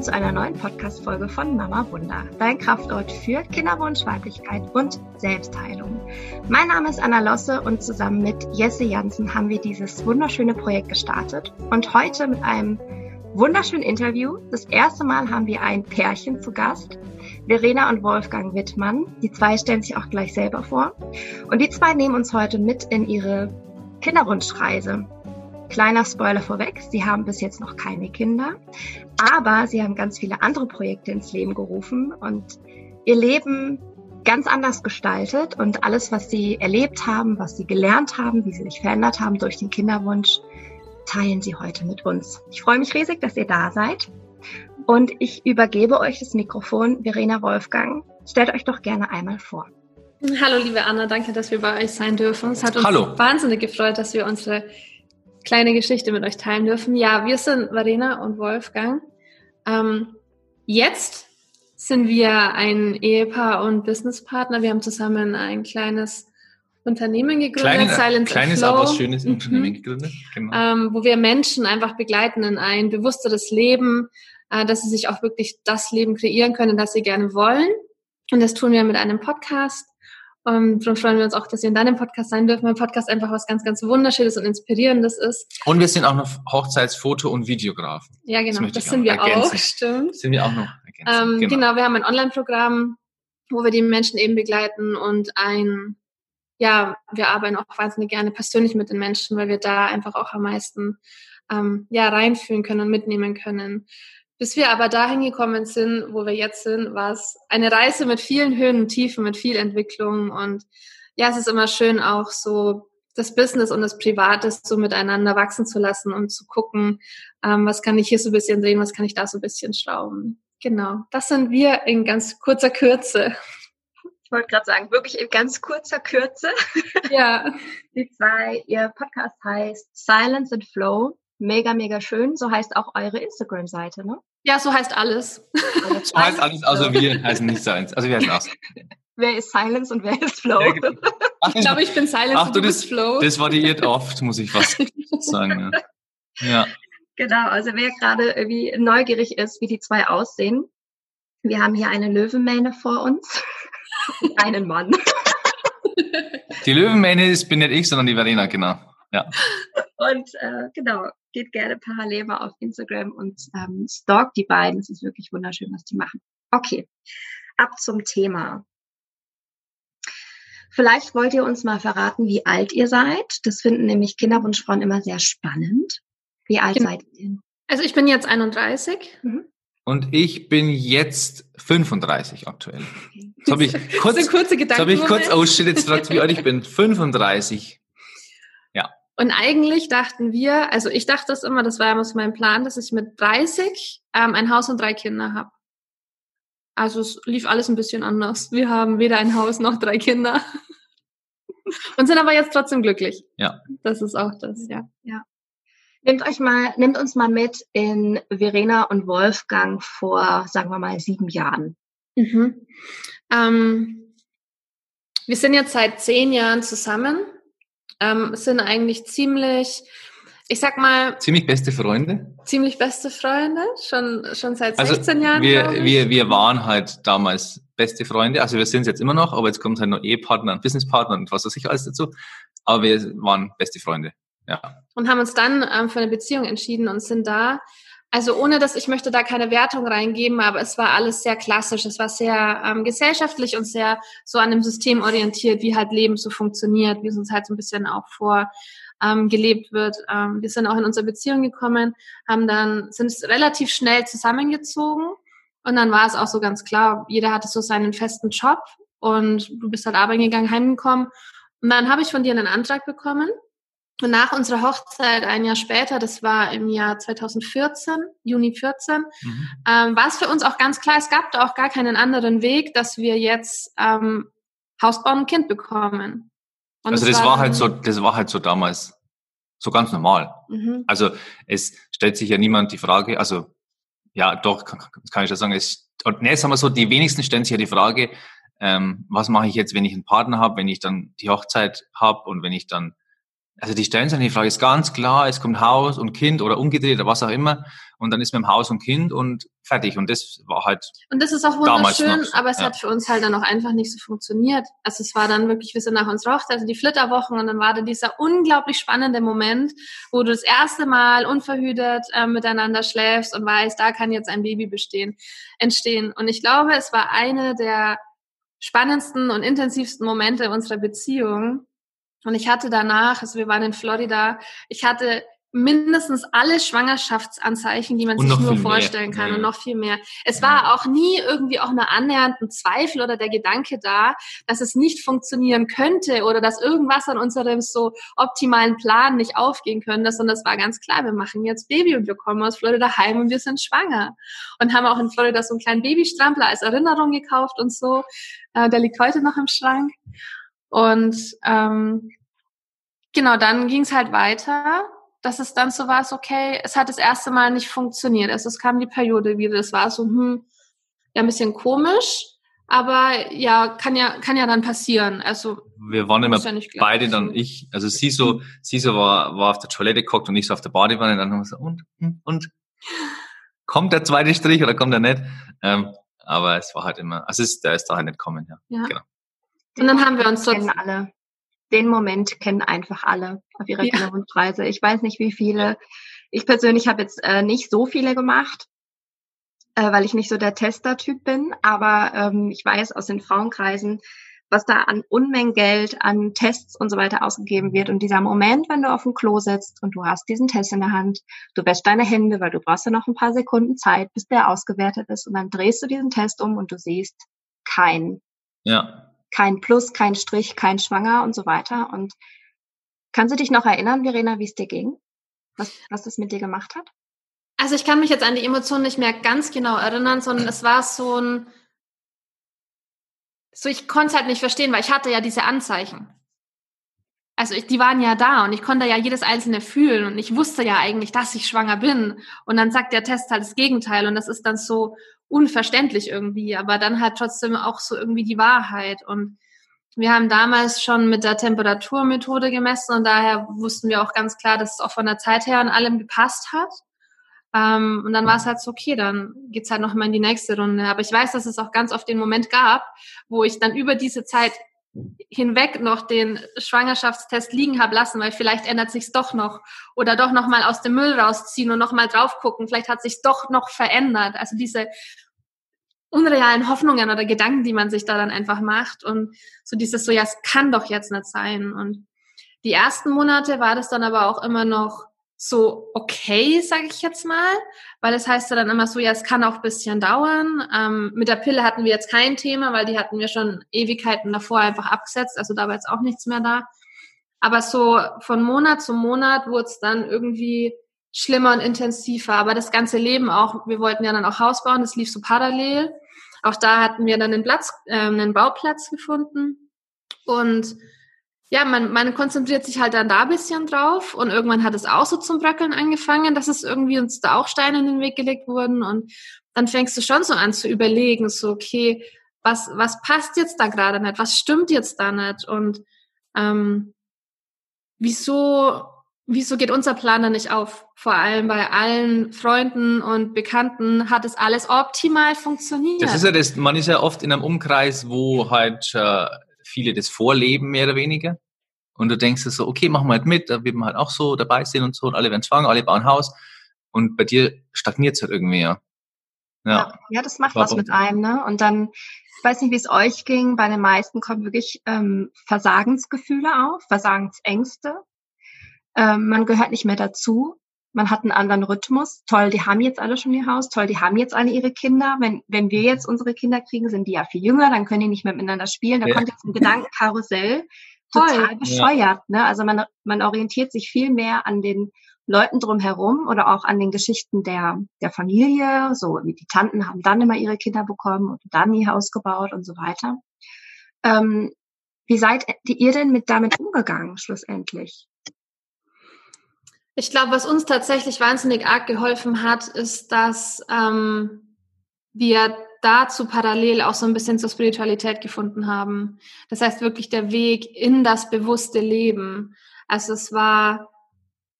willkommen zu einer neuen Podcast-Folge von Mama Wunder, dein Kraftort für Kinderwunsch, Weiblichkeit und Selbstheilung. Mein Name ist Anna Losse und zusammen mit Jesse Jansen haben wir dieses wunderschöne Projekt gestartet und heute mit einem wunderschönen Interview. Das erste Mal haben wir ein Pärchen zu Gast, Verena und Wolfgang Wittmann. Die zwei stellen sich auch gleich selber vor und die zwei nehmen uns heute mit in ihre Kinderwunschreise. Kleiner Spoiler vorweg, sie haben bis jetzt noch keine Kinder, aber sie haben ganz viele andere Projekte ins Leben gerufen und ihr Leben ganz anders gestaltet und alles, was sie erlebt haben, was sie gelernt haben, wie sie sich verändert haben durch den Kinderwunsch, teilen sie heute mit uns. Ich freue mich riesig, dass ihr da seid und ich übergebe euch das Mikrofon, Verena Wolfgang. Stellt euch doch gerne einmal vor. Hallo, liebe Anna, danke, dass wir bei euch sein dürfen. Es hat uns Hallo. wahnsinnig gefreut, dass wir unsere kleine Geschichte mit euch teilen dürfen. Ja, wir sind Verena und Wolfgang. Ähm, jetzt sind wir ein Ehepaar und Businesspartner. Wir haben zusammen ein kleines Unternehmen gegründet, Kleine, Silent kleines, Flow, aber schönes Mhm. Unternehmen gegründet. Genau. ähm, wo wir Menschen einfach begleiten in ein bewussteres Leben, äh, dass sie sich auch wirklich das Leben kreieren können, das sie gerne wollen. Und das tun wir mit einem Podcast. Und darum freuen wir uns auch, dass wir in deinem Podcast sein dürfen. Mein Podcast einfach was ganz, ganz Wunderschönes und Inspirierendes ist. Und wir sind auch noch Hochzeitsfoto- und Videografen. Ja, genau, das, ich sind wir ergänzen. auch, stimmt. Sind wir auch noch ergänzen. Ähm, genau. wir haben ein Online-Programm, wo wir die Menschen eben begleiten und ein, ja, wir arbeiten auch wahnsinnig gerne persönlich mit den Menschen, weil wir da einfach auch am meisten ähm, ja, reinfühlen können und mitnehmen können. Bis wir aber dahin gekommen sind, wo wir jetzt sind, war es eine Reise mit vielen Höhen und Tiefen, mit viel Entwicklung und ja, es ist immer schön auch so das Business und das Private so miteinander wachsen zu lassen und zu gucken, ähm, was kann ich hier so ein bisschen drehen, was kann ich da so ein bisschen schrauben. Genau, das sind wir in ganz kurzer Kürze. Ich wollte gerade sagen, wirklich in ganz kurzer Kürze. Ja, Die zwei, ihr Podcast heißt Silence and Flow. Mega, mega schön. So heißt auch eure Instagram-Seite, ne? Ja, so heißt alles. So heißt alles, also wir heißen nicht Science. Also wir heißen aus. Wer ist Silence und wer ist Flow? Ja, genau. Ach, Ich glaube, ich bin Silence Ach, und du, du bist das, Flow. das variiert oft, muss ich fast sagen. Ja. ja. Genau, also wer gerade irgendwie neugierig ist, wie die zwei aussehen. Wir haben hier eine Löwenmähne vor uns. und einen Mann. Die Löwenmähne ist bin nicht ich, sondern die Verena, genau. Ja. Und äh, genau, geht gerne parallel mal auf Instagram und ähm, stalkt die beiden. Es ist wirklich wunderschön, was die machen. Okay, ab zum Thema. Vielleicht wollt ihr uns mal verraten, wie alt ihr seid. Das finden nämlich Kinderwunschfrauen immer sehr spannend. Wie alt Gen- seid ihr? Also ich bin jetzt 31. Und ich bin jetzt 35 aktuell. Jetzt habe ich Das kurz, sind kurze jetzt habe ich kurz, Gedanken. oh shit, jetzt fragt wie alt ich bin. 35. Und eigentlich dachten wir, also ich dachte das immer, das war immer so mein Plan, dass ich mit 30 ähm, ein Haus und drei Kinder habe. Also es lief alles ein bisschen anders. Wir haben weder ein Haus noch drei Kinder. Und sind aber jetzt trotzdem glücklich. Ja. Das ist auch das, ja. Nehmt euch mal, nehmt uns mal mit in Verena und Wolfgang vor, sagen wir mal, sieben Jahren. Mhm. Ähm, wir sind jetzt seit zehn Jahren zusammen, ähm, sind eigentlich ziemlich, ich sag mal, Ziemlich beste Freunde. ziemlich beste Freunde, schon, schon seit Also 16 Jahren. wir, wir, wir waren halt damals beste Freunde. Also wir sind es jetzt immer noch, aber jetzt kommt halt noch Ehepartner und Businesspartner und was weiß ich alles dazu. Aber wir waren beste Freunde. Ja. und haben uns dann ähm, für eine Beziehung entschieden und sind da. Also ohne dass ich möchte da keine Wertung reingeben, aber es war alles sehr klassisch. Es war sehr ähm, gesellschaftlich und sehr so an dem System orientiert, wie halt Leben so funktioniert, wie es uns halt so ein bisschen auch vor ähm, wird. Ähm, wir sind auch in unsere Beziehung gekommen, haben dann sind relativ schnell zusammengezogen und dann war es auch so ganz klar, jeder hatte so seinen festen Job und du bist halt arbeiten gegangen, heimgekommen und dann habe ich von dir einen Antrag bekommen nach unserer Hochzeit ein Jahr später, das war im Jahr 2014, Juni 14, Mhm. ähm, war es für uns auch ganz klar, es gab da auch gar keinen anderen Weg, dass wir jetzt ähm, Haus bauen und Kind bekommen. Und Also das war dann- halt so, das war halt so damals so ganz normal. Mhm. Also es stellt sich ja niemand die Frage, also ja, doch, kann, kann ich ja sagen, es, und nee, sagen wir so, die wenigsten stellen sich ja die Frage, ähm, was mache ich jetzt, wenn ich einen Partner habe, wenn ich dann die Hochzeit habe und wenn ich dann also die stellen sich die Frage, ist ganz klar, es kommt Haus und Kind oder umgedreht oder was auch immer. Und dann ist man im Haus und Kind und fertig. Und das war halt. Und das ist auch wunderschön, aber es ja. hat für uns halt dann auch einfach nicht so funktioniert. Also es war dann wirklich, wir sind nach uns Hochzeit, also die Flitterwochen und dann war da dieser unglaublich spannende Moment, wo du das erste Mal unverhütet äh, miteinander schläfst und weißt, da kann jetzt ein Baby bestehen, entstehen. Und ich glaube, es war eine der spannendsten und intensivsten Momente unserer Beziehung, und ich hatte danach, also wir waren in Florida, ich hatte mindestens alle Schwangerschaftsanzeichen, die man sich nur vorstellen mehr. kann ja. und noch viel mehr. Es war auch nie irgendwie auch nur annähernd ein Zweifel oder der Gedanke da, dass es nicht funktionieren könnte oder dass irgendwas an unserem so optimalen Plan nicht aufgehen könnte, sondern es war ganz klar, wir machen jetzt Baby und wir kommen aus Florida heim und wir sind schwanger und haben auch in Florida so einen kleinen Babystrampler als Erinnerung gekauft und so. Äh, der liegt heute noch im Schrank. Und ähm, genau, dann ging es halt weiter, dass es dann so war, okay, es hat das erste Mal nicht funktioniert. Also es kam die Periode wieder, es war so, hm, ja, ein bisschen komisch, aber ja, kann ja, kann ja dann passieren. Also wir waren immer ja beide dann ich, also sie so, sie so war, war auf der Toilette geguckt und ich so auf der Badewanne, dann haben wir so, und, und, kommt der zweite Strich oder kommt er nicht? Ähm, aber es war halt immer, also es ist, der ist da halt nicht kommen, ja. ja. Genau. Und dann haben wir uns so. Kennen alle. Den Moment kennen einfach alle auf ihrer ja. Kinderwunschreise. Ich weiß nicht, wie viele. Ich persönlich habe jetzt äh, nicht so viele gemacht, äh, weil ich nicht so der Tester-Typ bin. Aber ähm, ich weiß aus den Frauenkreisen, was da an Unmengen Geld, an Tests und so weiter ausgegeben wird. Und dieser Moment, wenn du auf dem Klo sitzt und du hast diesen Test in der Hand, du wäschst deine Hände, weil du brauchst ja noch ein paar Sekunden Zeit, bis der ausgewertet ist. Und dann drehst du diesen Test um und du siehst kein ja kein Plus, kein Strich, kein Schwanger und so weiter. Und kannst du dich noch erinnern, Verena, wie es dir ging? Was, was das mit dir gemacht hat? Also ich kann mich jetzt an die Emotionen nicht mehr ganz genau erinnern, sondern es war so ein, so ich konnte es halt nicht verstehen, weil ich hatte ja diese Anzeichen. Also ich, die waren ja da und ich konnte ja jedes einzelne fühlen und ich wusste ja eigentlich, dass ich schwanger bin. Und dann sagt der Test halt das Gegenteil und das ist dann so, unverständlich irgendwie, aber dann halt trotzdem auch so irgendwie die Wahrheit. Und wir haben damals schon mit der Temperaturmethode gemessen und daher wussten wir auch ganz klar, dass es auch von der Zeit her an allem gepasst hat. Ähm, und dann war es halt so, okay, dann geht's halt noch mal in die nächste Runde. Aber ich weiß, dass es auch ganz oft den Moment gab, wo ich dann über diese Zeit hinweg noch den Schwangerschaftstest liegen habe lassen, weil vielleicht ändert sich's doch noch. Oder doch noch mal aus dem Müll rausziehen und noch mal drauf gucken, vielleicht hat sich's doch noch verändert. Also diese unrealen Hoffnungen oder Gedanken, die man sich da dann einfach macht. Und so dieses so ja, es kann doch jetzt nicht sein. Und die ersten Monate war das dann aber auch immer noch so okay, sage ich jetzt mal, weil es das heißt ja dann immer so, ja, es kann auch ein bisschen dauern. Ähm, mit der Pille hatten wir jetzt kein Thema, weil die hatten wir schon Ewigkeiten davor einfach abgesetzt, also da war jetzt auch nichts mehr da. Aber so von Monat zu Monat wurde es dann irgendwie schlimmer und intensiver. Aber das ganze Leben auch, wir wollten ja dann auch Haus bauen, das lief so parallel. Auch da hatten wir dann einen Platz, äh, einen Bauplatz gefunden und ja, man, man konzentriert sich halt dann da ein bisschen drauf und irgendwann hat es auch so zum Bröckeln angefangen, dass es irgendwie uns da auch Steine in den Weg gelegt wurden und dann fängst du schon so an zu überlegen, so, okay, was, was passt jetzt da gerade nicht, was stimmt jetzt da nicht und ähm, wieso, wieso geht unser Plan da nicht auf? Vor allem bei allen Freunden und Bekannten hat es alles optimal funktioniert. Das ist ja das, man ist ja oft in einem Umkreis, wo halt äh, viele das vorleben, mehr oder weniger. Und du denkst so, okay, machen wir halt mit, da wird man halt auch so dabei sein und so und alle werden schwanger, alle bauen Haus. Und bei dir stagniert es halt irgendwie, ja. Ja, ja das macht Warum? was mit einem, ne? Und dann, ich weiß nicht, wie es euch ging, bei den meisten kommen wirklich ähm, Versagensgefühle auf, Versagensängste. Ähm, man gehört nicht mehr dazu man hat einen anderen Rhythmus. Toll, die haben jetzt alle schon ihr Haus. Toll, die haben jetzt alle ihre Kinder. Wenn, wenn wir jetzt unsere Kinder kriegen, sind die ja viel jünger, dann können die nicht mehr miteinander spielen. Da ja. kommt jetzt ein Gedankenkarussell. Total bescheuert. Ja. Ne? Also man, man orientiert sich viel mehr an den Leuten drumherum oder auch an den Geschichten der, der Familie. So wie die Tanten haben dann immer ihre Kinder bekommen und dann ihr Haus gebaut und so weiter. Ähm, wie seid ihr denn mit damit umgegangen schlussendlich? Ich glaube, was uns tatsächlich wahnsinnig arg geholfen hat, ist, dass ähm, wir dazu parallel auch so ein bisschen zur Spiritualität gefunden haben. Das heißt wirklich der Weg in das bewusste Leben. Also es war,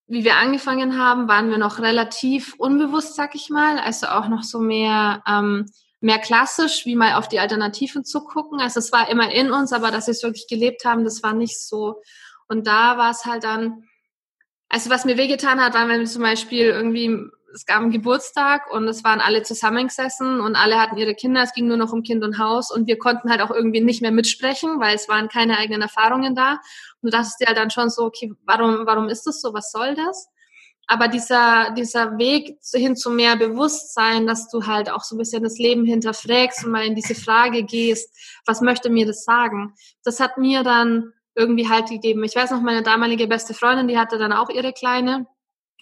wie wir angefangen haben, waren wir noch relativ unbewusst, sag ich mal. Also auch noch so mehr, ähm, mehr klassisch, wie mal auf die Alternativen zu gucken. Also es war immer in uns, aber dass wir es wirklich gelebt haben, das war nicht so. Und da war es halt dann, also was mir wehgetan hat, war, wenn zum Beispiel irgendwie es gab einen Geburtstag und es waren alle zusammengesessen und alle hatten ihre Kinder, es ging nur noch um Kind und Haus und wir konnten halt auch irgendwie nicht mehr mitsprechen, weil es waren keine eigenen Erfahrungen da. Und du dachtest dir halt dann schon so, okay, warum, warum ist das so, was soll das? Aber dieser, dieser Weg hin zu mehr Bewusstsein, dass du halt auch so ein bisschen das Leben hinterfragst und mal in diese Frage gehst, was möchte mir das sagen? Das hat mir dann irgendwie halt gegeben. Ich weiß noch, meine damalige beste Freundin, die hatte dann auch ihre Kleine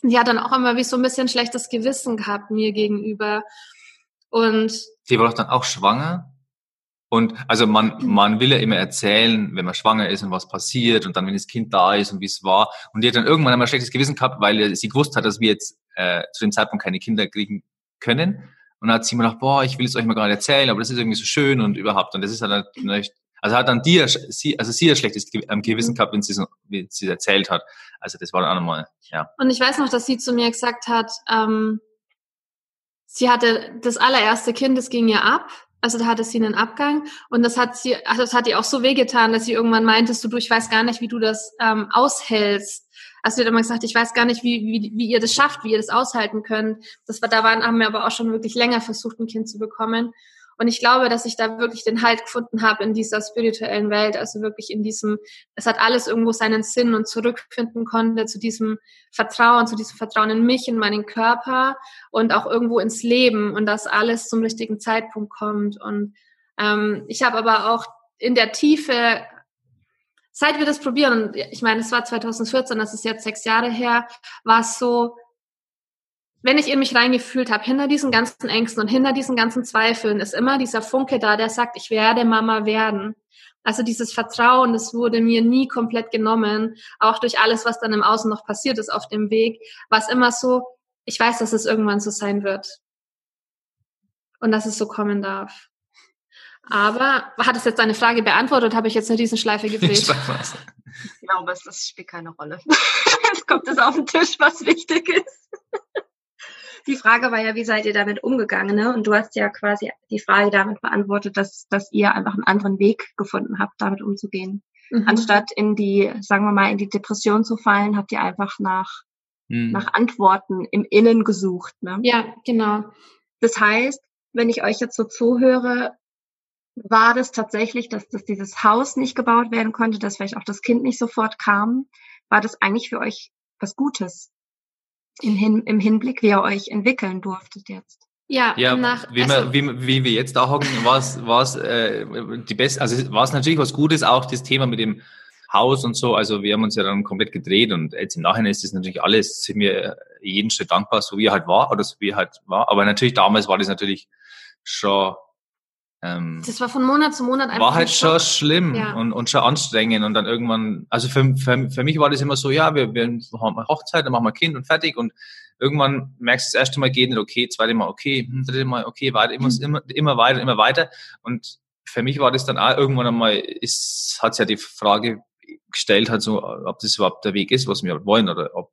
die hat dann auch immer wie so ein bisschen schlechtes Gewissen gehabt mir gegenüber. Und sie war doch dann auch schwanger. Und also man, man will ja immer erzählen, wenn man schwanger ist und was passiert und dann, wenn das Kind da ist und wie es war. Und die hat dann irgendwann einmal schlechtes Gewissen gehabt, weil sie gewusst hat, dass wir jetzt äh, zu dem Zeitpunkt keine Kinder kriegen können. Und dann hat sie mir gedacht, boah, ich will es euch mal gerade erzählen, aber das ist irgendwie so schön und überhaupt. Und das ist halt natürlich also hat dann dir, sie, also sie ein schlechtes ähm, Gewissen gehabt, wenn sie sie es erzählt hat. Also das war dann auch nochmal, ja. Und ich weiß noch, dass sie zu mir gesagt hat, ähm, sie hatte das allererste Kind, das ging ihr ab. Also da hatte sie einen Abgang und das hat sie, also das hat ihr auch so wehgetan, dass sie irgendwann meintest, du, du, ich weiß gar nicht, wie du das ähm, aushältst. Also sie hat immer gesagt, ich weiß gar nicht, wie, wie, wie ihr das schafft, wie ihr das aushalten könnt. Das war, da waren, haben wir aber auch schon wirklich länger versucht, ein Kind zu bekommen. Und ich glaube, dass ich da wirklich den Halt gefunden habe in dieser spirituellen Welt, also wirklich in diesem, es hat alles irgendwo seinen Sinn und zurückfinden konnte zu diesem Vertrauen, zu diesem Vertrauen in mich, in meinen Körper und auch irgendwo ins Leben und dass alles zum richtigen Zeitpunkt kommt. Und ähm, ich habe aber auch in der Tiefe seit wir das probieren, ich meine, es war 2014, das ist jetzt sechs Jahre her, war es so, wenn ich in mich reingefühlt habe, hinter diesen ganzen Ängsten und hinter diesen ganzen Zweifeln ist immer dieser Funke da, der sagt, ich werde Mama werden. Also dieses Vertrauen, das wurde mir nie komplett genommen, auch durch alles, was dann im Außen noch passiert ist auf dem Weg, war es immer so, ich weiß, dass es irgendwann so sein wird. Und dass es so kommen darf. Aber hat es jetzt deine Frage beantwortet? Habe ich jetzt eine Riesenschleife gedreht? Ich glaube, es spielt keine Rolle. es kommt es auf den Tisch, was wichtig ist die Frage war ja, wie seid ihr damit umgegangen? Ne? Und du hast ja quasi die Frage damit beantwortet, dass, dass ihr einfach einen anderen Weg gefunden habt, damit umzugehen. Mhm. Anstatt in die, sagen wir mal, in die Depression zu fallen, habt ihr einfach nach, mhm. nach Antworten im Innen gesucht. Ne? Ja, genau. Das heißt, wenn ich euch jetzt so zuhöre, war das tatsächlich, dass, dass dieses Haus nicht gebaut werden konnte, dass vielleicht auch das Kind nicht sofort kam, war das eigentlich für euch was Gutes? Im, Hin im Hinblick, wie ihr euch entwickeln durftet jetzt. Ja, ja nach, wie, also, wir, wie, wie wir jetzt da hocken, war es war es äh, die beste, also war es natürlich was Gutes, auch das Thema mit dem Haus und so. Also wir haben uns ja dann komplett gedreht und jetzt im Nachhinein ist das natürlich alles, sind wir jeden Schritt dankbar, so wie er halt war oder so wie er halt war. Aber natürlich damals war das natürlich schon ähm, das war von Monat zu Monat einfach. War halt schon schlimm ja. und, und schon anstrengend und dann irgendwann, also für, für, für mich war das immer so, ja, wir, wir haben eine Hochzeit, dann machen wir Kind und fertig und irgendwann merkst du das erste Mal geht nicht okay, zweite Mal okay, hm, dritte Mal okay, weiter, immer, mhm. immer, immer weiter, immer weiter und für mich war das dann auch irgendwann einmal, ist, hat sich ja die Frage gestellt, halt so, ob das überhaupt der Weg ist, was wir wollen oder ob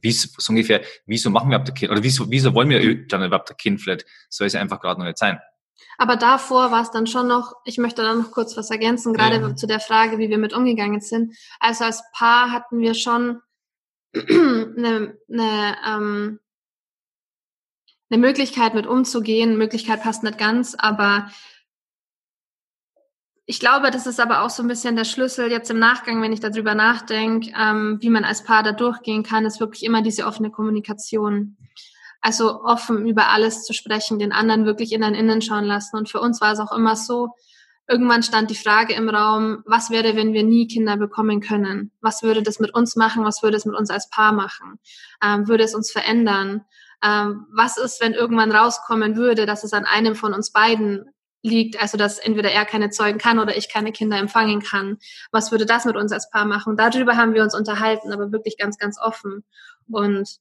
wie so ungefähr, wieso machen wir überhaupt ein Kind oder wieso, wieso wollen wir dann überhaupt ein Kind vielleicht, soll es einfach gerade noch nicht sein. Aber davor war es dann schon noch, ich möchte da noch kurz was ergänzen, gerade ja. zu der Frage, wie wir mit umgegangen sind. Also als Paar hatten wir schon eine, eine, ähm, eine Möglichkeit mit umzugehen. Möglichkeit passt nicht ganz, aber ich glaube, das ist aber auch so ein bisschen der Schlüssel jetzt im Nachgang, wenn ich darüber nachdenke, ähm, wie man als Paar da durchgehen kann, ist wirklich immer diese offene Kommunikation. Also offen über alles zu sprechen, den anderen wirklich in dein Innen schauen lassen. Und für uns war es auch immer so, irgendwann stand die Frage im Raum, was wäre, wenn wir nie Kinder bekommen können? Was würde das mit uns machen? Was würde es mit uns als Paar machen? Ähm, würde es uns verändern? Ähm, was ist, wenn irgendwann rauskommen würde, dass es an einem von uns beiden liegt, also dass entweder er keine zeugen kann oder ich keine Kinder empfangen kann. Was würde das mit uns als Paar machen? Darüber haben wir uns unterhalten, aber wirklich ganz, ganz offen. Und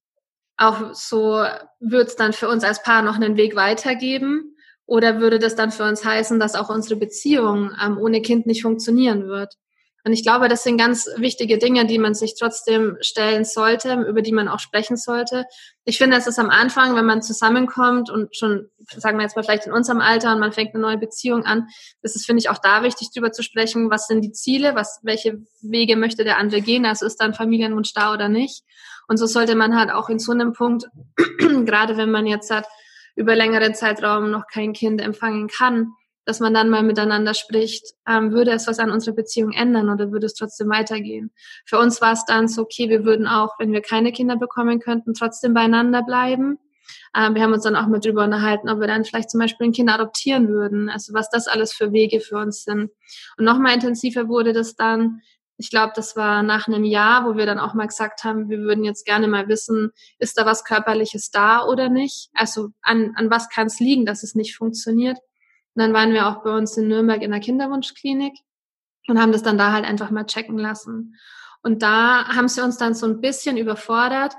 auch so wird es dann für uns als Paar noch einen Weg weitergeben. Oder würde das dann für uns heißen, dass auch unsere Beziehung ähm, ohne Kind nicht funktionieren wird? Und ich glaube, das sind ganz wichtige Dinge, die man sich trotzdem stellen sollte, über die man auch sprechen sollte. Ich finde, es ist am Anfang, wenn man zusammenkommt und schon, sagen wir jetzt mal vielleicht in unserem Alter und man fängt eine neue Beziehung an, ist es, finde ich, auch da wichtig, darüber zu sprechen, was sind die Ziele, was, welche Wege möchte der andere gehen, also ist da ein Familienwunsch da oder nicht. Und so sollte man halt auch in so einem Punkt, gerade wenn man jetzt hat, über längeren Zeitraum noch kein Kind empfangen kann, dass man dann mal miteinander spricht, ähm, würde es was an unserer Beziehung ändern oder würde es trotzdem weitergehen? Für uns war es dann so, okay, wir würden auch, wenn wir keine Kinder bekommen könnten, trotzdem beieinander bleiben. Ähm, wir haben uns dann auch mit drüber unterhalten, ob wir dann vielleicht zum Beispiel ein Kind adoptieren würden, also was das alles für Wege für uns sind. Und nochmal intensiver wurde das dann, ich glaube, das war nach einem Jahr, wo wir dann auch mal gesagt haben, wir würden jetzt gerne mal wissen, ist da was Körperliches da oder nicht? Also an, an was kann es liegen, dass es nicht funktioniert? Und dann waren wir auch bei uns in Nürnberg in der Kinderwunschklinik und haben das dann da halt einfach mal checken lassen. Und da haben sie uns dann so ein bisschen überfordert.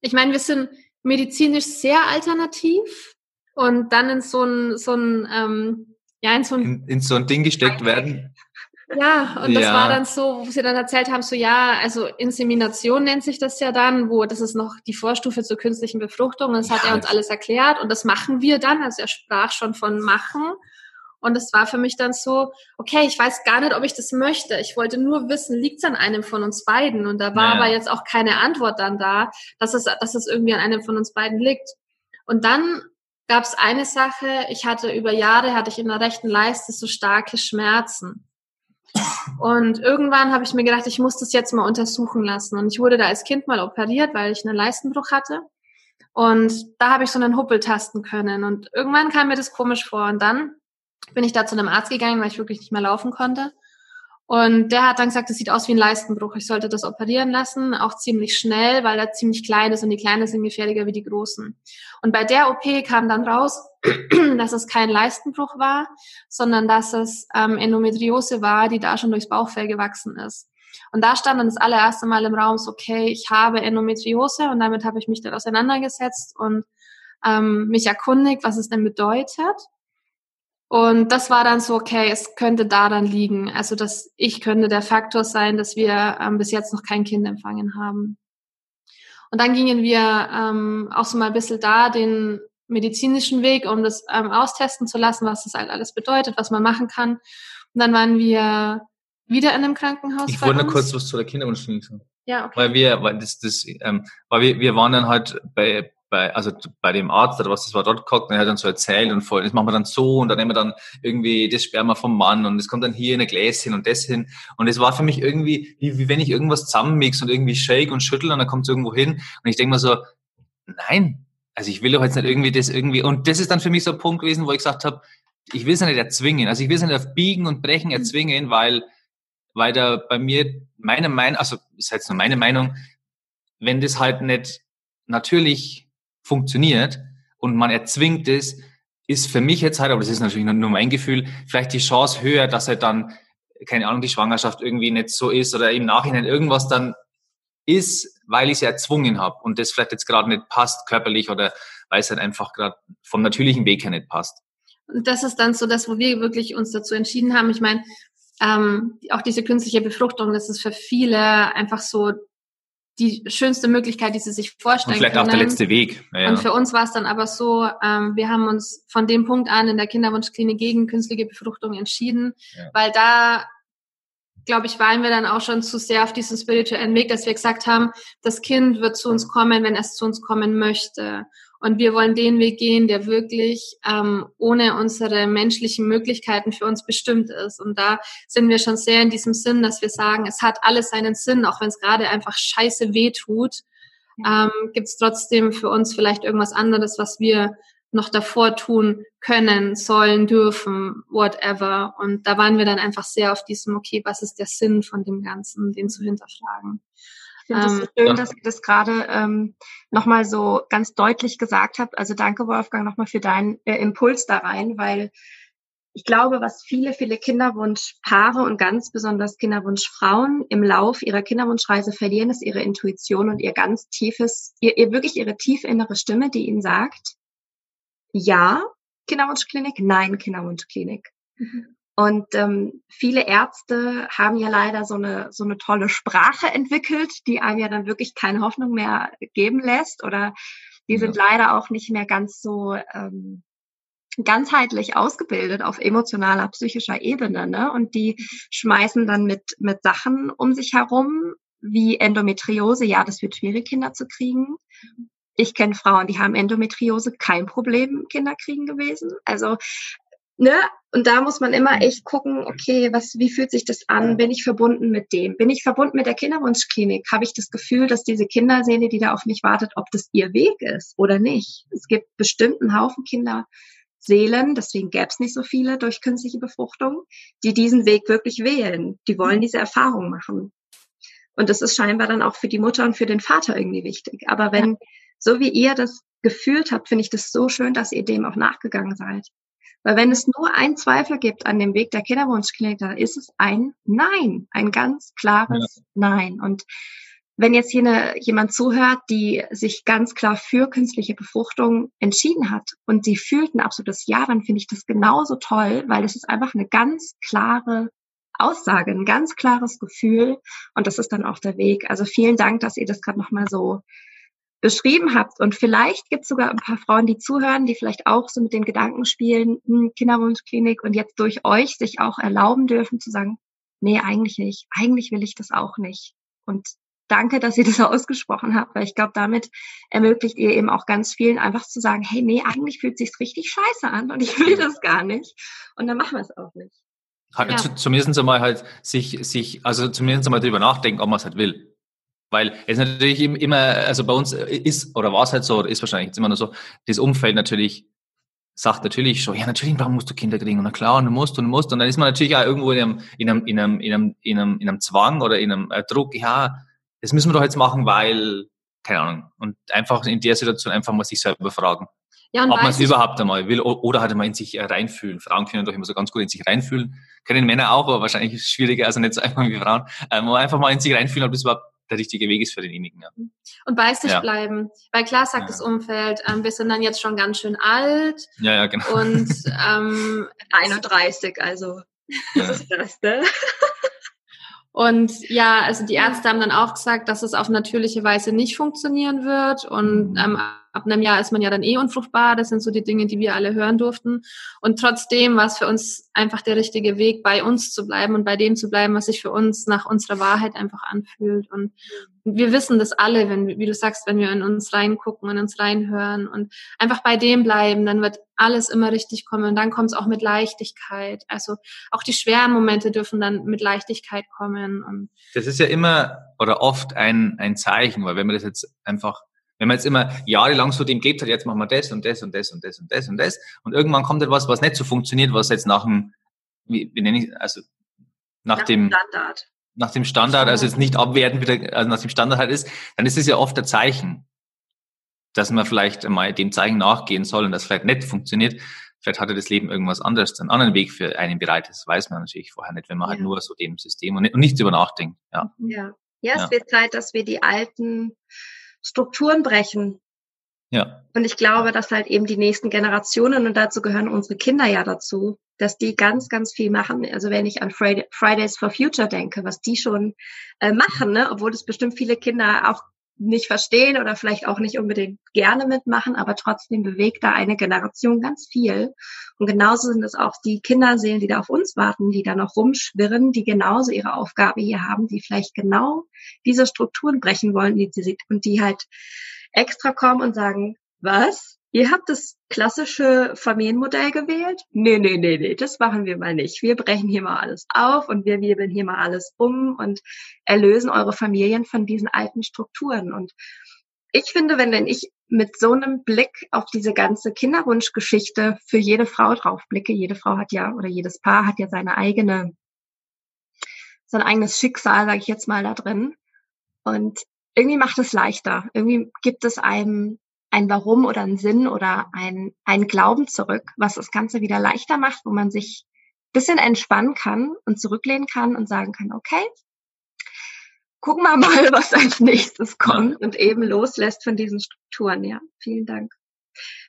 Ich meine, wir sind medizinisch sehr alternativ und dann in so ein, so ein, ähm, ja, in so ein, in, in so ein Ding gesteckt werden. Ja, und das ja. war dann so, wo sie dann erzählt haben, so ja, also Insemination nennt sich das ja dann, wo das ist noch die Vorstufe zur künstlichen Befruchtung. Und das ja. hat er uns alles erklärt und das machen wir dann. Also er sprach schon von machen. Und es war für mich dann so, okay, ich weiß gar nicht, ob ich das möchte. Ich wollte nur wissen, liegt es an einem von uns beiden? Und da war naja. aber jetzt auch keine Antwort dann da, dass es, dass es irgendwie an einem von uns beiden liegt. Und dann gab es eine Sache, ich hatte über Jahre, hatte ich in der rechten Leiste so starke Schmerzen. Und irgendwann habe ich mir gedacht, ich muss das jetzt mal untersuchen lassen. Und ich wurde da als Kind mal operiert, weil ich einen Leistenbruch hatte. Und da habe ich so einen Huppel tasten können. Und irgendwann kam mir das komisch vor. Und dann bin ich da zu einem Arzt gegangen, weil ich wirklich nicht mehr laufen konnte. Und der hat dann gesagt, es sieht aus wie ein Leistenbruch. Ich sollte das operieren lassen, auch ziemlich schnell, weil er ziemlich klein ist und die Kleinen sind gefährlicher wie die Großen. Und bei der OP kam dann raus, dass es kein Leistenbruch war, sondern dass es ähm, Endometriose war, die da schon durchs Bauchfell gewachsen ist. Und da stand dann das allererste Mal im Raum so, okay, ich habe Endometriose und damit habe ich mich dann auseinandergesetzt und ähm, mich erkundigt, was es denn bedeutet. Und das war dann so, okay, es könnte daran liegen. Also, dass ich könnte der Faktor sein, dass wir ähm, bis jetzt noch kein Kind empfangen haben. Und dann gingen wir ähm, auch so mal ein bisschen da den medizinischen Weg, um das ähm, austesten zu lassen, was das halt alles bedeutet, was man machen kann. Und dann waren wir wieder in einem Krankenhaus. Ich wollte nur kurz was zu der Kinderwunschklinik sagen. Ja, okay. Weil wir, weil das, das, ähm, weil wir, wir waren dann halt bei, bei, also bei dem Arzt oder was das war dort geguckt und er hat dann so erzählt und voll, das machen wir dann so und dann nehmen wir dann irgendwie das Sperma vom Mann und es kommt dann hier in ein Gläschen und das hin und es war für mich irgendwie, wie, wie wenn ich irgendwas zusammenmix und irgendwie shake und schüttel und dann kommt es irgendwo hin und ich denke mir so, nein, also ich will doch jetzt nicht irgendwie das irgendwie und das ist dann für mich so ein Punkt gewesen, wo ich gesagt habe, ich will es ja nicht erzwingen, also ich will es nicht auf Biegen und Brechen mhm. erzwingen, weil, weil da bei mir meine Meinung, also ist jetzt nur meine Meinung, wenn das halt nicht natürlich funktioniert und man erzwingt es, ist für mich jetzt halt, aber das ist natürlich nur mein Gefühl, vielleicht die Chance höher, dass er dann, keine Ahnung, die Schwangerschaft irgendwie nicht so ist oder im Nachhinein irgendwas dann ist, weil ich sie erzwungen habe und das vielleicht jetzt gerade nicht passt, körperlich oder weil es halt einfach gerade vom natürlichen Weg her nicht passt. Und das ist dann so das, wo wir wirklich uns dazu entschieden haben. Ich meine, ähm, auch diese künstliche Befruchtung, das ist für viele einfach so die schönste Möglichkeit, die sie sich vorstellen Und vielleicht können. auch der letzte Weg. Ja, Und für uns war es dann aber so, ähm, wir haben uns von dem Punkt an in der Kinderwunschklinik gegen künstliche Befruchtung entschieden, ja. weil da glaube ich, waren wir dann auch schon zu sehr auf diesem spirituellen Weg, dass wir gesagt haben, das Kind wird zu uns kommen, wenn es zu uns kommen möchte. Und wir wollen den Weg gehen, der wirklich ähm, ohne unsere menschlichen Möglichkeiten für uns bestimmt ist. Und da sind wir schon sehr in diesem Sinn, dass wir sagen, es hat alles seinen Sinn, auch wenn es gerade einfach scheiße weh tut, ähm, gibt es trotzdem für uns vielleicht irgendwas anderes, was wir noch davor tun können, sollen, dürfen, whatever. Und da waren wir dann einfach sehr auf diesem, okay, was ist der Sinn von dem Ganzen, den zu hinterfragen. Ich finde es ähm, schön, dass ihr das gerade ähm, nochmal so ganz deutlich gesagt habt. Also danke, Wolfgang, nochmal für deinen äh, Impuls da rein, weil ich glaube, was viele, viele Kinderwunschpaare und ganz besonders Kinderwunschfrauen im Lauf ihrer Kinderwunschreise verlieren, ist ihre Intuition und ihr ganz tiefes, ihr, ihr wirklich ihre tief innere Stimme, die ihnen sagt, ja, Kinderwunschklinik? Nein, Kinderwunschklinik. Mhm. Und ähm, viele Ärzte haben ja leider so eine so eine tolle Sprache entwickelt, die einem ja dann wirklich keine Hoffnung mehr geben lässt oder die ja. sind leider auch nicht mehr ganz so ähm, ganzheitlich ausgebildet auf emotionaler, psychischer Ebene, ne? Und die schmeißen dann mit mit Sachen um sich herum wie Endometriose. Ja, das wird schwierig, Kinder zu kriegen. Ich kenne Frauen, die haben Endometriose, kein Problem, Kinder kriegen gewesen. Also ne, und da muss man immer mhm. echt gucken, okay, was, wie fühlt sich das an? Bin ich verbunden mit dem? Bin ich verbunden mit der Kinderwunschklinik? Habe ich das Gefühl, dass diese Kinderseele, die da auf mich wartet, ob das ihr Weg ist oder nicht? Es gibt bestimmt einen Haufen Kinderseelen, deswegen gäbe es nicht so viele durch künstliche Befruchtung, die diesen Weg wirklich wählen. Die wollen diese Erfahrung machen. Und das ist scheinbar dann auch für die Mutter und für den Vater irgendwie wichtig. Aber wenn, so wie ihr das gefühlt habt, finde ich das so schön, dass ihr dem auch nachgegangen seid. Weil wenn es nur ein Zweifel gibt an dem Weg der Kinderwunschklinik, dann ist es ein Nein, ein ganz klares ja. Nein. Und wenn jetzt hier eine, jemand zuhört, die sich ganz klar für künstliche Befruchtung entschieden hat und sie fühlt ein absolutes Ja, dann finde ich das genauso toll, weil es ist einfach eine ganz klare Aussage, ein ganz klares Gefühl und das ist dann auch der Weg. Also vielen Dank, dass ihr das gerade nochmal so beschrieben habt. Und vielleicht gibt es sogar ein paar Frauen, die zuhören, die vielleicht auch so mit den Gedanken spielen, hm, Kinderwunschklinik und jetzt durch euch sich auch erlauben dürfen zu sagen, nee, eigentlich nicht. Eigentlich will ich das auch nicht. Und danke, dass ihr das ausgesprochen habt, weil ich glaube, damit ermöglicht ihr eben auch ganz vielen einfach zu sagen, hey, nee, eigentlich fühlt sich's richtig scheiße an und ich will das gar nicht. Und dann machen wir es auch nicht. Ja. Zumindest einmal halt sich, sich, also zumindest einmal drüber nachdenken, ob man es halt will. Weil es natürlich immer, also bei uns ist, oder war es halt so, oder ist wahrscheinlich jetzt immer nur so, das Umfeld natürlich sagt natürlich schon, ja, natürlich, warum musst du Kinder kriegen? Und na klar, und du musst und du musst. Und dann ist man natürlich auch irgendwo in einem, in einem, in einem, in einem, in einem, in einem Zwang oder in einem äh, Druck, ja, das müssen wir doch jetzt machen, weil, keine Ahnung. Und einfach in der Situation einfach mal sich selber fragen. Ja, ob man es überhaupt einmal will oder halt mal in sich äh, reinfühlen. Frauen können doch immer so ganz gut in sich reinfühlen. Können Männer auch, aber wahrscheinlich ist es schwieriger, also nicht so einfach wie Frauen. Ähm, einfach mal in sich reinfühlen, ob das überhaupt der richtige Weg ist für denjenigen. Ja. Und bei sich ja. bleiben. Weil klar sagt ja. das Umfeld, ähm, wir sind dann jetzt schon ganz schön alt. Ja, ja, genau. Und ähm, 31, also das ist das, ne? Und ja, also die Ärzte haben dann auch gesagt, dass es auf natürliche Weise nicht funktionieren wird. Und mhm. ähm, ab einem Jahr ist man ja dann eh unfruchtbar. Das sind so die Dinge, die wir alle hören durften. Und trotzdem war es für uns einfach der richtige Weg, bei uns zu bleiben und bei dem zu bleiben, was sich für uns nach unserer Wahrheit einfach anfühlt. Und wir wissen das alle, wenn, wie du sagst, wenn wir in uns reingucken, in uns reinhören und einfach bei dem bleiben, dann wird alles immer richtig kommen und dann kommt es auch mit Leichtigkeit. Also auch die schweren Momente dürfen dann mit Leichtigkeit kommen. Und das ist ja immer oder oft ein, ein Zeichen, weil wenn man das jetzt einfach wenn man jetzt immer jahrelang so dem gelebt hat, jetzt machen wir das und das und das und das und das und das und irgendwann kommt etwas, was nicht so funktioniert, was jetzt nach dem, wie, wie nenne ich, also nach, nach dem Standard. Nach dem Standard, also jetzt nicht abwertend wieder, also nach dem Standard halt ist, dann ist es ja oft ein Zeichen, dass man vielleicht mal dem Zeichen nachgehen soll und das vielleicht nicht funktioniert. Vielleicht hatte das Leben irgendwas anderes, einen anderen Weg für einen bereit. Das weiß man natürlich vorher nicht, wenn man halt ja. halt nur so dem System und, nicht, und nichts über nachdenkt. Ja. ja. Ja, es ja. wird Zeit, dass wir die alten Strukturen brechen. Ja. Und ich glaube, dass halt eben die nächsten Generationen, und dazu gehören unsere Kinder ja dazu, dass die ganz, ganz viel machen. Also wenn ich an Fridays for Future denke, was die schon äh, machen, ne? obwohl es bestimmt viele Kinder auch nicht verstehen oder vielleicht auch nicht unbedingt gerne mitmachen, aber trotzdem bewegt da eine Generation ganz viel. Und genauso sind es auch die Kinderseelen, die da auf uns warten, die da noch rumschwirren, die genauso ihre Aufgabe hier haben, die vielleicht genau diese Strukturen brechen wollen und die halt extra kommen und sagen, was? Ihr habt das klassische Familienmodell gewählt? Nee, nee, nee, nee, das machen wir mal nicht. Wir brechen hier mal alles auf und wir wirbeln hier mal alles um und erlösen eure Familien von diesen alten Strukturen. Und ich finde, wenn, wenn ich mit so einem Blick auf diese ganze Kinderwunschgeschichte für jede Frau drauf blicke, jede Frau hat ja oder jedes Paar hat ja seine eigene, sein eigenes Schicksal, sage ich jetzt mal da drin. Und irgendwie macht es leichter. Irgendwie gibt es einem ein Warum oder ein Sinn oder ein, ein Glauben zurück, was das Ganze wieder leichter macht, wo man sich bisschen entspannen kann und zurücklehnen kann und sagen kann, okay, gucken wir mal, was als nächstes kommt und eben loslässt von diesen Strukturen. Ja, vielen Dank.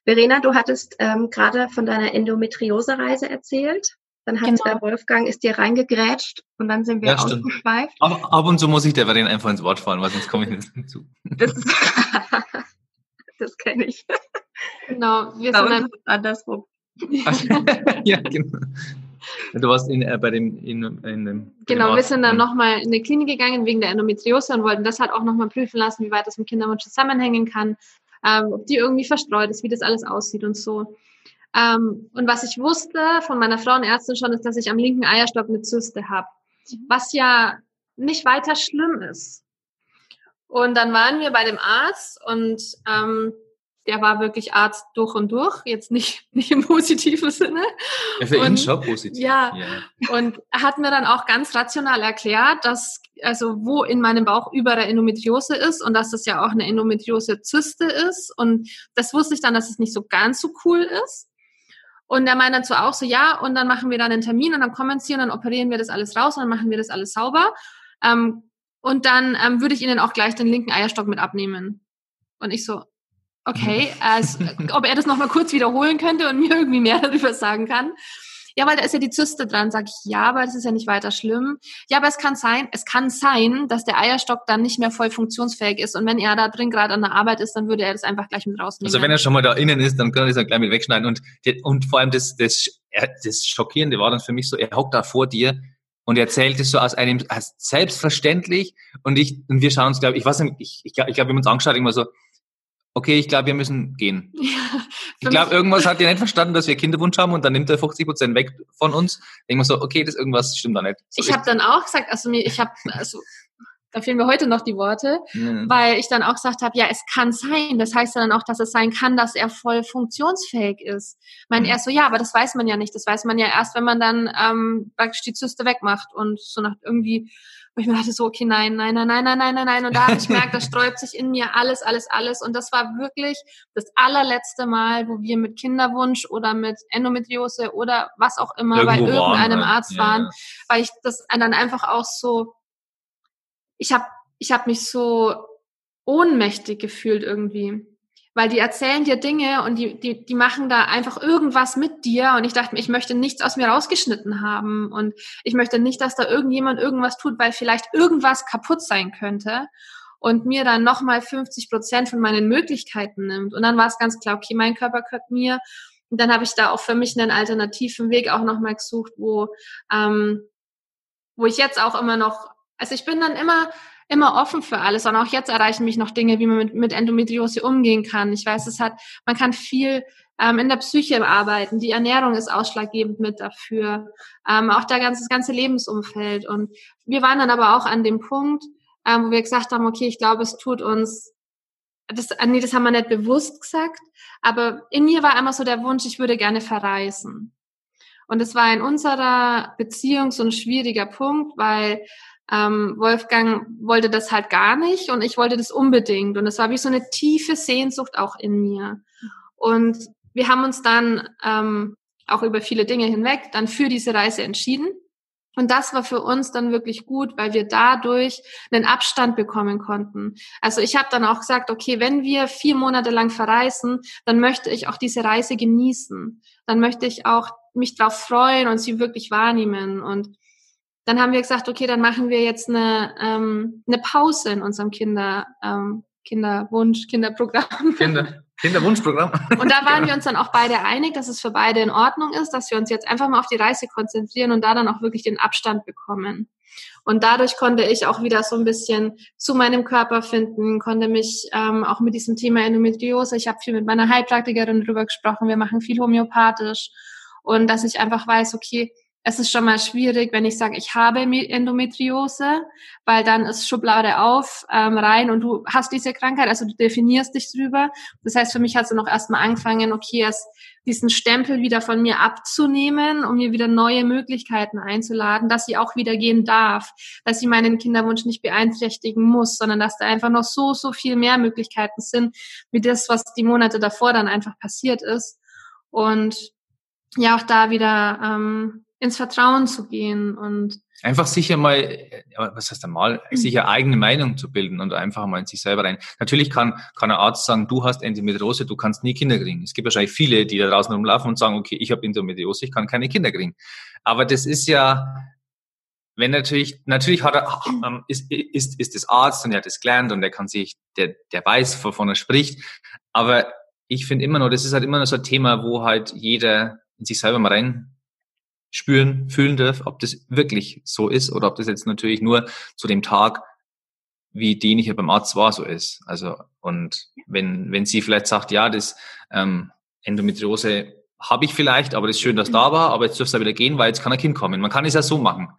Verena, du hattest ähm, gerade von deiner Endometriose-Reise erzählt. Dann hat genau. Wolfgang ist dir reingegrätscht und dann sind wir ja, ausgeschweift. Ab, ab, und zu muss ich der Verena einfach ins Wort fallen, weil sonst komme ich nicht hinzu. Das, das kenne ich. Genau, wir sind dann andersrum. ja, genau. Du warst in, äh, bei dem, in, in dem. Genau, wir sind dann nochmal in die Klinik gegangen wegen der Endometriose und wollten das halt auch nochmal prüfen lassen, wie weit das mit Kinderwunsch zusammenhängen kann, ähm, ob die irgendwie verstreut ist, wie das alles aussieht und so. Ähm, und was ich wusste von meiner Frauenärztin schon, ist, dass ich am linken Eierstock eine Zyste habe, was ja nicht weiter schlimm ist. Und dann waren wir bei dem Arzt und ähm, der war wirklich Arzt durch und durch, jetzt nicht, nicht im positiven Sinne. Ja, für und, ihn schon positiv. Ja, ja, und er hat mir dann auch ganz rational erklärt, dass also wo in meinem Bauch überall Endometriose ist und dass das ja auch eine Endometriose-Zyste ist. Und das wusste ich dann, dass es nicht so ganz so cool ist. Und er meinte dazu auch so, ja, und dann machen wir dann einen Termin und dann kommen sie und dann operieren wir das alles raus und dann machen wir das alles sauber. Ähm, und dann ähm, würde ich ihnen auch gleich den linken Eierstock mit abnehmen. Und ich so, okay, also, ob er das nochmal kurz wiederholen könnte und mir irgendwie mehr darüber sagen kann. Ja, weil da ist ja die Zyste dran. Sag ich, ja, aber das ist ja nicht weiter schlimm. Ja, aber es kann sein, es kann sein, dass der Eierstock dann nicht mehr voll funktionsfähig ist. Und wenn er da drin gerade an der Arbeit ist, dann würde er das einfach gleich mit rausnehmen. Also wenn er schon mal da innen ist, dann kann er das dann gleich mit wegschneiden. Und, und vor allem das, das, das Schockierende war dann für mich so, er hockt da vor dir und erzählt es so aus einem als selbstverständlich und ich und wir schauen uns glaube ich weiß nicht ich ich glaube ich glaub, wir haben uns angeschaut immer so okay, ich glaube, wir müssen gehen. Ja, ich glaube, irgendwas hat ihr nicht verstanden, dass wir Kinderwunsch haben und dann nimmt er 50 Prozent weg von uns. Denken wir so, okay, das irgendwas stimmt da nicht. So ich habe dann auch gesagt, also mir, ich habe, also da fehlen mir heute noch die Worte, mhm. weil ich dann auch gesagt habe, ja, es kann sein. Das heißt ja dann auch, dass es sein kann, dass er voll funktionsfähig ist. Ich meine, mhm. er so, ja, aber das weiß man ja nicht. Das weiß man ja erst, wenn man dann ähm, praktisch die Zyste wegmacht und so nach irgendwie wo ich mir dachte so, okay, nein, nein, nein, nein, nein, nein, nein, nein. Und da habe ich gemerkt, da sträubt sich in mir alles, alles, alles. Und das war wirklich das allerletzte Mal, wo wir mit Kinderwunsch oder mit Endometriose oder was auch immer Irgendwo bei irgendeinem waren, Arzt waren, ja. weil ich das dann einfach auch so, ich habe ich hab mich so ohnmächtig gefühlt irgendwie weil die erzählen dir Dinge und die, die, die machen da einfach irgendwas mit dir und ich dachte mir, ich möchte nichts aus mir rausgeschnitten haben und ich möchte nicht, dass da irgendjemand irgendwas tut, weil vielleicht irgendwas kaputt sein könnte und mir dann nochmal 50 Prozent von meinen Möglichkeiten nimmt. Und dann war es ganz klar, okay, mein Körper gehört mir. Und dann habe ich da auch für mich einen alternativen Weg auch nochmal gesucht, wo, ähm, wo ich jetzt auch immer noch, also ich bin dann immer immer offen für alles. Und auch jetzt erreichen mich noch Dinge, wie man mit, mit Endometriose umgehen kann. Ich weiß, es hat, man kann viel ähm, in der Psyche arbeiten. Die Ernährung ist ausschlaggebend mit dafür. Ähm, auch der ganze, das ganze Lebensumfeld. Und wir waren dann aber auch an dem Punkt, ähm, wo wir gesagt haben, okay, ich glaube, es tut uns das, nee, das haben wir nicht bewusst gesagt, aber in mir war immer so der Wunsch, ich würde gerne verreisen. Und es war in unserer Beziehung so ein schwieriger Punkt, weil ähm, Wolfgang wollte das halt gar nicht und ich wollte das unbedingt. Und es war wie so eine tiefe Sehnsucht auch in mir. Und wir haben uns dann ähm, auch über viele Dinge hinweg dann für diese Reise entschieden. Und das war für uns dann wirklich gut, weil wir dadurch einen Abstand bekommen konnten. Also ich habe dann auch gesagt, okay, wenn wir vier Monate lang verreisen, dann möchte ich auch diese Reise genießen. Dann möchte ich auch mich drauf freuen und sie wirklich wahrnehmen. Und dann haben wir gesagt, okay, dann machen wir jetzt eine, ähm, eine Pause in unserem Kinder, ähm, Kinderwunsch, Kinderprogramm. Kinder. Kinderwunschprogramm. Und da waren genau. wir uns dann auch beide einig, dass es für beide in Ordnung ist, dass wir uns jetzt einfach mal auf die Reise konzentrieren und da dann auch wirklich den Abstand bekommen. Und dadurch konnte ich auch wieder so ein bisschen zu meinem Körper finden, konnte mich ähm, auch mit diesem Thema Endometriose, ich habe viel mit meiner Heilpraktikerin drüber gesprochen, wir machen viel homöopathisch und dass ich einfach weiß, okay, es ist schon mal schwierig, wenn ich sage, ich habe Endometriose, weil dann ist Schublade auf, ähm, rein und du hast diese Krankheit, also du definierst dich drüber. Das heißt, für mich hat sie noch erstmal angefangen, okay, es, diesen Stempel wieder von mir abzunehmen, um mir wieder neue Möglichkeiten einzuladen, dass sie auch wieder gehen darf, dass sie meinen Kinderwunsch nicht beeinträchtigen muss, sondern dass da einfach noch so, so viel mehr Möglichkeiten sind, wie das, was die Monate davor dann einfach passiert ist. Und ja, auch da wieder ähm, ins Vertrauen zu gehen und Einfach sicher mal, was heißt einmal, sicher eigene Meinung zu bilden und einfach mal in sich selber rein. Natürlich kann, kann ein Arzt sagen, du hast Endometriose, du kannst nie Kinder kriegen. Es gibt wahrscheinlich viele, die da draußen rumlaufen und sagen, okay, ich habe Endometriose, ich kann keine Kinder kriegen. Aber das ist ja, wenn natürlich, natürlich hat er, ähm, ist, ist, ist das Arzt und er hat das gelernt und der kann sich, der, der weiß, wovon er spricht. Aber ich finde immer noch, das ist halt immer noch so ein Thema, wo halt jeder in sich selber mal rein spüren, fühlen darf, ob das wirklich so ist oder ob das jetzt natürlich nur zu dem Tag, wie den ich ja beim Arzt war, so ist. Also, und wenn, wenn sie vielleicht sagt, ja, das ähm, Endometriose habe ich vielleicht, aber das ist schön, dass da war, aber jetzt dürfte es wieder gehen, weil jetzt kann ein Kind kommen. Man kann es ja so machen.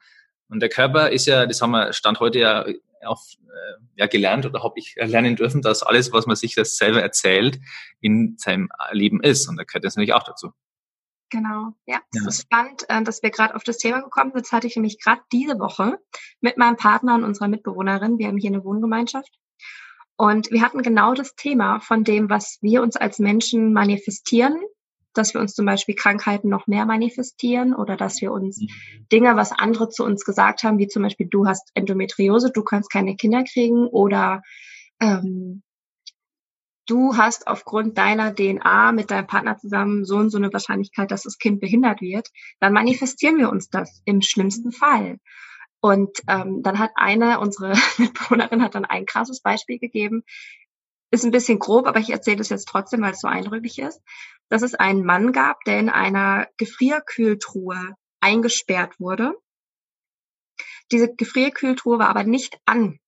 Und der Körper ist ja, das haben wir Stand heute ja auch äh, ja, gelernt oder habe ich lernen dürfen, dass alles, was man sich das selber erzählt, in seinem Leben ist. Und da gehört das natürlich auch dazu. Genau, ja, es ja. ist spannend, äh, dass wir gerade auf das Thema gekommen sind. Das hatte ich nämlich gerade diese Woche mit meinem Partner und unserer Mitbewohnerin. Wir haben hier eine Wohngemeinschaft. Und wir hatten genau das Thema von dem, was wir uns als Menschen manifestieren, dass wir uns zum Beispiel Krankheiten noch mehr manifestieren oder dass wir uns mhm. Dinge, was andere zu uns gesagt haben, wie zum Beispiel du hast Endometriose, du kannst keine Kinder kriegen oder ähm, du hast aufgrund deiner DNA mit deinem Partner zusammen so und so eine Wahrscheinlichkeit, dass das Kind behindert wird, dann manifestieren wir uns das im schlimmsten Fall. Und ähm, dann hat eine, unsere Mitbewohnerin hat dann ein krasses Beispiel gegeben. Ist ein bisschen grob, aber ich erzähle es jetzt trotzdem, weil es so eindrücklich ist. Dass es einen Mann gab, der in einer Gefrierkühltruhe eingesperrt wurde. Diese Gefrierkühltruhe war aber nicht an.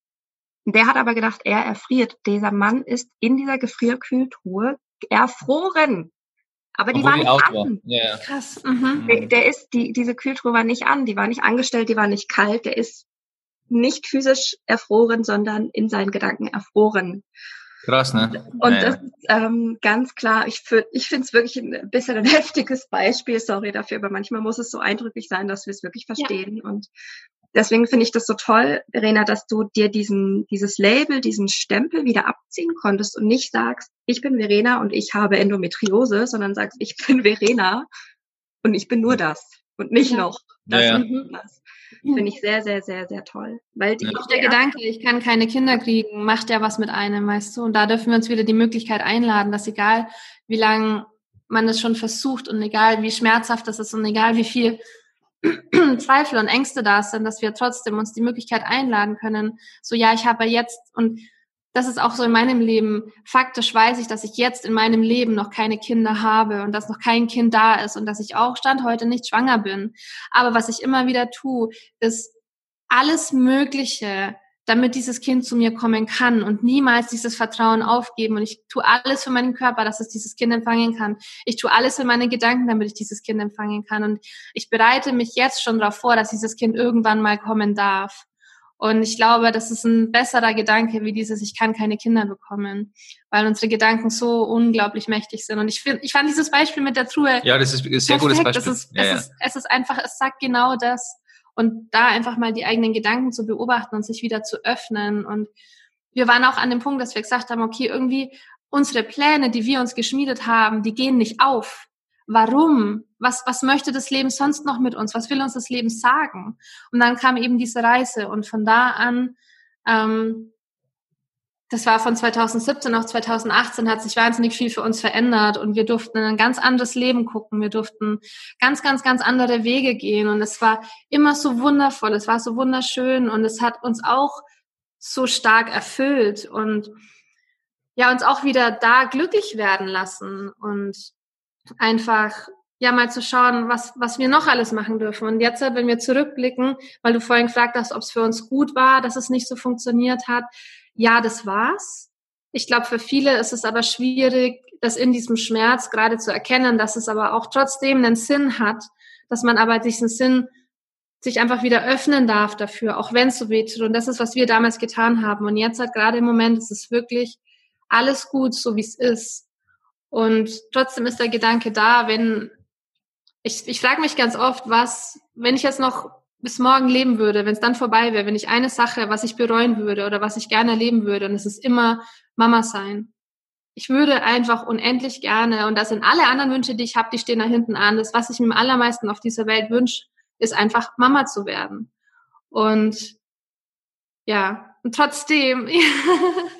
Der hat aber gedacht, er erfriert. Dieser Mann ist in dieser Gefrierkühltruhe erfroren. Aber die Obwohl war nicht die an. Ja. Krass. Mhm. Der, der, ist, die, diese Kühltruhe war nicht an, die war nicht angestellt, die war nicht kalt, der ist nicht physisch erfroren, sondern in seinen Gedanken erfroren. Krass, ne? Und ja, das ist ähm, ganz klar, ich, ich finde es wirklich ein bisschen ein heftiges Beispiel, sorry dafür, aber manchmal muss es so eindrücklich sein, dass wir es wirklich verstehen. Ja. Und deswegen finde ich das so toll, Verena, dass du dir diesen, dieses Label, diesen Stempel wieder abziehen konntest und nicht sagst, ich bin Verena und ich habe Endometriose, sondern sagst, ich bin Verena und ich bin nur das und nicht ja. noch das ja, und das. Finde ich sehr, sehr, sehr, sehr toll. Weil die, auch der Gedanke, ich kann keine Kinder kriegen, macht ja was mit einem, weißt du. Und da dürfen wir uns wieder die Möglichkeit einladen, dass egal wie lange man es schon versucht und egal wie schmerzhaft das ist und egal wie viel Zweifel und Ängste da sind, dass wir trotzdem uns die Möglichkeit einladen können, so ja, ich habe jetzt und das ist auch so in meinem Leben. Faktisch weiß ich, dass ich jetzt in meinem Leben noch keine Kinder habe und dass noch kein Kind da ist und dass ich auch Stand heute nicht schwanger bin. Aber was ich immer wieder tue, ist alles Mögliche damit dieses Kind zu mir kommen kann und niemals dieses Vertrauen aufgeben. Und ich tue alles für meinen Körper, dass es dieses Kind empfangen kann. Ich tue alles für meine Gedanken, damit ich dieses Kind empfangen kann. Und ich bereite mich jetzt schon darauf vor, dass dieses Kind irgendwann mal kommen darf. Und ich glaube, das ist ein besserer Gedanke wie dieses, ich kann keine Kinder bekommen, weil unsere Gedanken so unglaublich mächtig sind. Und ich finde, ich fand dieses Beispiel mit der Truhe. Ja, das ist ein sehr perfekt. gutes Beispiel. Es ist, ja, es, ja. Ist, es ist einfach, es sagt genau das und da einfach mal die eigenen Gedanken zu beobachten und sich wieder zu öffnen. Und wir waren auch an dem Punkt, dass wir gesagt haben, okay, irgendwie unsere Pläne, die wir uns geschmiedet haben, die gehen nicht auf. Warum? Was, was möchte das Leben sonst noch mit uns? Was will uns das Leben sagen? Und dann kam eben diese Reise und von da an ähm, das war von 2017 auf 2018 hat sich wahnsinnig viel für uns verändert und wir durften in ein ganz anderes Leben gucken. Wir durften ganz, ganz, ganz andere Wege gehen und es war immer so wundervoll. Es war so wunderschön und es hat uns auch so stark erfüllt und ja, uns auch wieder da glücklich werden lassen und einfach ja mal zu schauen, was, was wir noch alles machen dürfen. Und jetzt, wenn wir zurückblicken, weil du vorhin gefragt hast, ob es für uns gut war, dass es nicht so funktioniert hat, ja, das war's. Ich glaube, für viele ist es aber schwierig, das in diesem Schmerz gerade zu erkennen, dass es aber auch trotzdem einen Sinn hat, dass man aber diesen Sinn sich einfach wieder öffnen darf dafür, auch wenn es so weht. Und das ist, was wir damals getan haben. Und jetzt halt gerade im Moment ist es wirklich alles gut, so wie es ist. Und trotzdem ist der Gedanke da, wenn ich, ich frage mich ganz oft, was, wenn ich jetzt noch bis morgen leben würde, wenn es dann vorbei wäre, wenn ich eine Sache, was ich bereuen würde oder was ich gerne erleben würde, und es ist immer Mama sein. Ich würde einfach unendlich gerne, und das sind alle anderen Wünsche, die ich habe, die stehen da hinten an. Das, was ich mir am allermeisten auf dieser Welt wünsche, ist einfach Mama zu werden. Und ja, und trotzdem,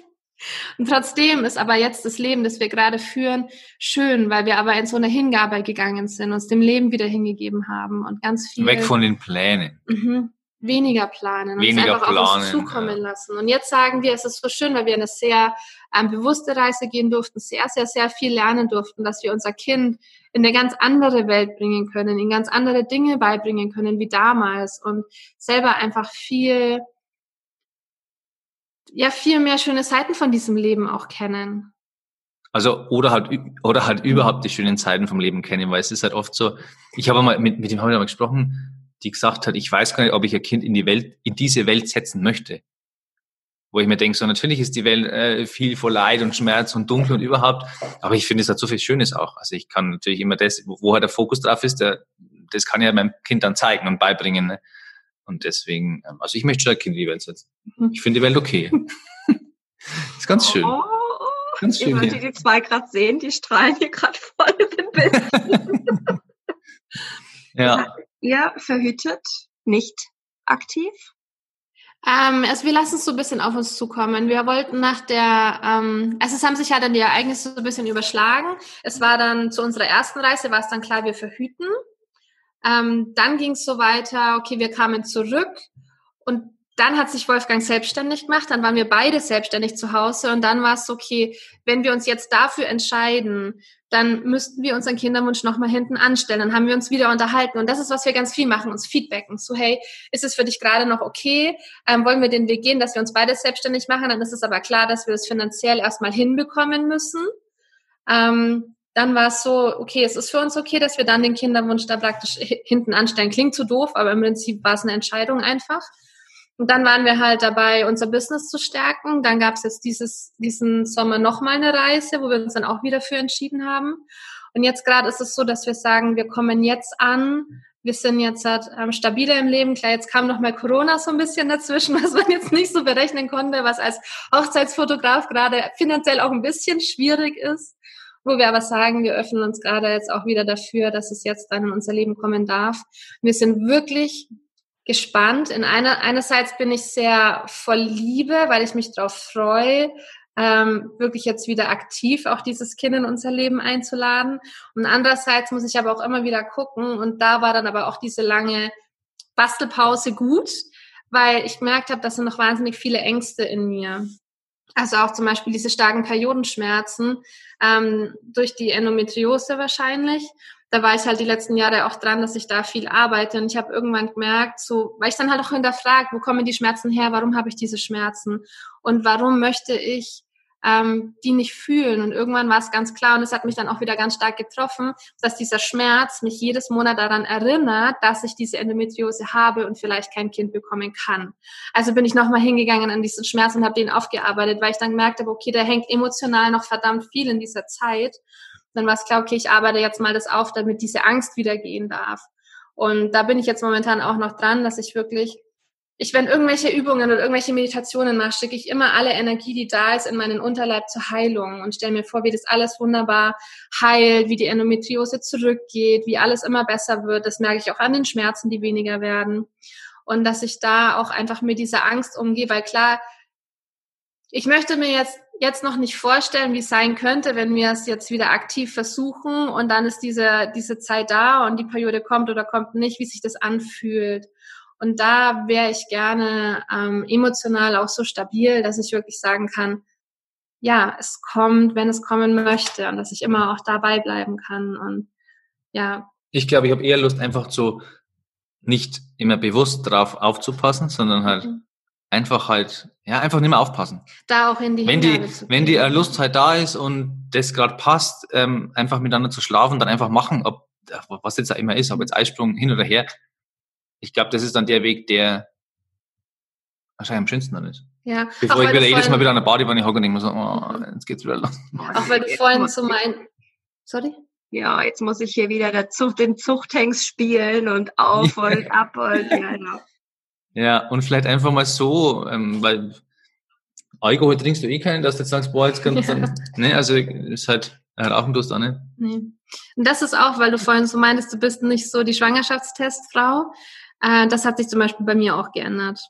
und trotzdem ist aber jetzt das Leben, das wir gerade führen, schön, weil wir aber in so eine Hingabe gegangen sind, uns dem Leben wieder hingegeben haben und ganz viel. Weg von den Plänen. Mhm weniger planen, weniger uns einfach planen, auf uns zukommen ja. lassen. Und jetzt sagen wir, es ist so schön, weil wir eine sehr ähm, bewusste Reise gehen durften, sehr, sehr, sehr viel lernen durften, dass wir unser Kind in eine ganz andere Welt bringen können, in ganz andere Dinge beibringen können wie damals und selber einfach viel, ja, viel mehr schöne Seiten von diesem Leben auch kennen. Also oder halt oder halt überhaupt die schönen Zeiten vom Leben kennen, weil es ist halt oft so. Ich habe mal mit mit dem habe ich mal gesprochen die gesagt hat, ich weiß gar nicht, ob ich ein Kind in die Welt, in diese Welt setzen möchte. Wo ich mir denke, so natürlich ist die Welt äh, viel vor Leid und Schmerz und Dunkel und überhaupt, aber ich finde, es hat so viel Schönes auch. Also ich kann natürlich immer das, wo halt der Fokus drauf ist, der, das kann ja meinem Kind dann zeigen und beibringen. Ne? Und deswegen, ähm, also ich möchte schon ein Kind in die Welt setzen. Mhm. Ich finde die Welt okay. ist ganz schön. Oh, ganz schön. Ihr die zwei gerade sehen, die strahlen hier gerade voll im Bild. ja ihr verhütet nicht aktiv? Ähm, also wir lassen es so ein bisschen auf uns zukommen. Wir wollten nach der, ähm, also es haben sich ja dann die Ereignisse so ein bisschen überschlagen. Es war dann zu unserer ersten Reise, war es dann klar, wir verhüten. Ähm, dann ging es so weiter, okay, wir kamen zurück und dann hat sich Wolfgang selbstständig gemacht, dann waren wir beide selbstständig zu Hause und dann war es okay, wenn wir uns jetzt dafür entscheiden, dann müssten wir unseren Kinderwunsch nochmal hinten anstellen. Dann haben wir uns wieder unterhalten. Und das ist, was wir ganz viel machen, uns feedbacken. So, hey, ist es für dich gerade noch okay? Ähm, wollen wir den Weg gehen, dass wir uns beide selbstständig machen? Dann ist es aber klar, dass wir es finanziell erstmal hinbekommen müssen. Ähm, dann war es so, okay, es ist für uns okay, dass wir dann den Kinderwunsch da praktisch hinten anstellen. Klingt zu doof, aber im Prinzip war es eine Entscheidung einfach. Und dann waren wir halt dabei, unser Business zu stärken. Dann gab es jetzt dieses, diesen Sommer nochmal eine Reise, wo wir uns dann auch wieder für entschieden haben. Und jetzt gerade ist es so, dass wir sagen, wir kommen jetzt an. Wir sind jetzt halt, ähm, stabiler im Leben. Klar, jetzt kam noch mal Corona so ein bisschen dazwischen, was man jetzt nicht so berechnen konnte, was als Hochzeitsfotograf gerade finanziell auch ein bisschen schwierig ist. Wo wir aber sagen, wir öffnen uns gerade jetzt auch wieder dafür, dass es jetzt dann in unser Leben kommen darf. Wir sind wirklich gespannt. In einer, einerseits bin ich sehr voll Liebe, weil ich mich darauf freue, ähm, wirklich jetzt wieder aktiv auch dieses Kind in unser Leben einzuladen. Und andererseits muss ich aber auch immer wieder gucken. Und da war dann aber auch diese lange Bastelpause gut, weil ich gemerkt habe, dass sind noch wahnsinnig viele Ängste in mir. Also auch zum Beispiel diese starken Periodenschmerzen ähm, durch die Endometriose wahrscheinlich. Da war ich halt die letzten Jahre auch dran, dass ich da viel arbeite. Und ich habe irgendwann gemerkt, so, weil ich dann halt auch hinterfragt, wo kommen die Schmerzen her, warum habe ich diese Schmerzen? Und warum möchte ich ähm, die nicht fühlen. Und irgendwann war es ganz klar und es hat mich dann auch wieder ganz stark getroffen, dass dieser Schmerz mich jedes Monat daran erinnert, dass ich diese Endometriose habe und vielleicht kein Kind bekommen kann. Also bin ich nochmal hingegangen an diesen Schmerz und habe den aufgearbeitet, weil ich dann gemerkt habe, okay, der hängt emotional noch verdammt viel in dieser Zeit dann war es klar, okay, ich arbeite jetzt mal das auf, damit diese Angst wieder gehen darf. Und da bin ich jetzt momentan auch noch dran, dass ich wirklich, ich, wenn irgendwelche Übungen oder irgendwelche Meditationen mache, schicke ich immer alle Energie, die da ist, in meinen Unterleib zur Heilung und stelle mir vor, wie das alles wunderbar heilt, wie die Endometriose zurückgeht, wie alles immer besser wird. Das merke ich auch an den Schmerzen, die weniger werden. Und dass ich da auch einfach mit dieser Angst umgehe, weil klar, ich möchte mir jetzt jetzt noch nicht vorstellen, wie es sein könnte, wenn wir es jetzt wieder aktiv versuchen und dann ist diese, diese Zeit da und die Periode kommt oder kommt nicht, wie sich das anfühlt. Und da wäre ich gerne ähm, emotional auch so stabil, dass ich wirklich sagen kann, ja, es kommt, wenn es kommen möchte und dass ich immer auch dabei bleiben kann und ja. Ich glaube, ich habe eher Lust, einfach so nicht immer bewusst drauf aufzupassen, sondern halt mhm einfach halt, ja, einfach nicht mehr aufpassen. Da auch in die Wenn die, wenn die Lust halt da ist und das gerade passt, ähm, einfach miteinander zu schlafen, dann einfach machen, ob, was jetzt da immer ist, ob jetzt Eisprung hin oder her. Ich glaube, das ist dann der Weg, der wahrscheinlich am schönsten dann ist. Ja. Bevor ich wieder jedes Mal wieder an der Badewanne hocke und denke mir so, oh, jetzt geht's wieder los. Auch weil du vorhin so mein, sorry? Ja, jetzt muss ich hier wieder der Zucht, den Zuchthengst spielen und auf und ab und ja, genau. Ja, und vielleicht einfach mal so, ähm, weil Alkohol trinkst du eh keinen, dass du jetzt sagst, boah, jetzt kannst du dann, ne, also ist halt, rauchen tust du auch nicht. Nee. Und das ist auch, weil du vorhin so meintest, du bist nicht so die Schwangerschaftstestfrau. Äh, das hat sich zum Beispiel bei mir auch geändert.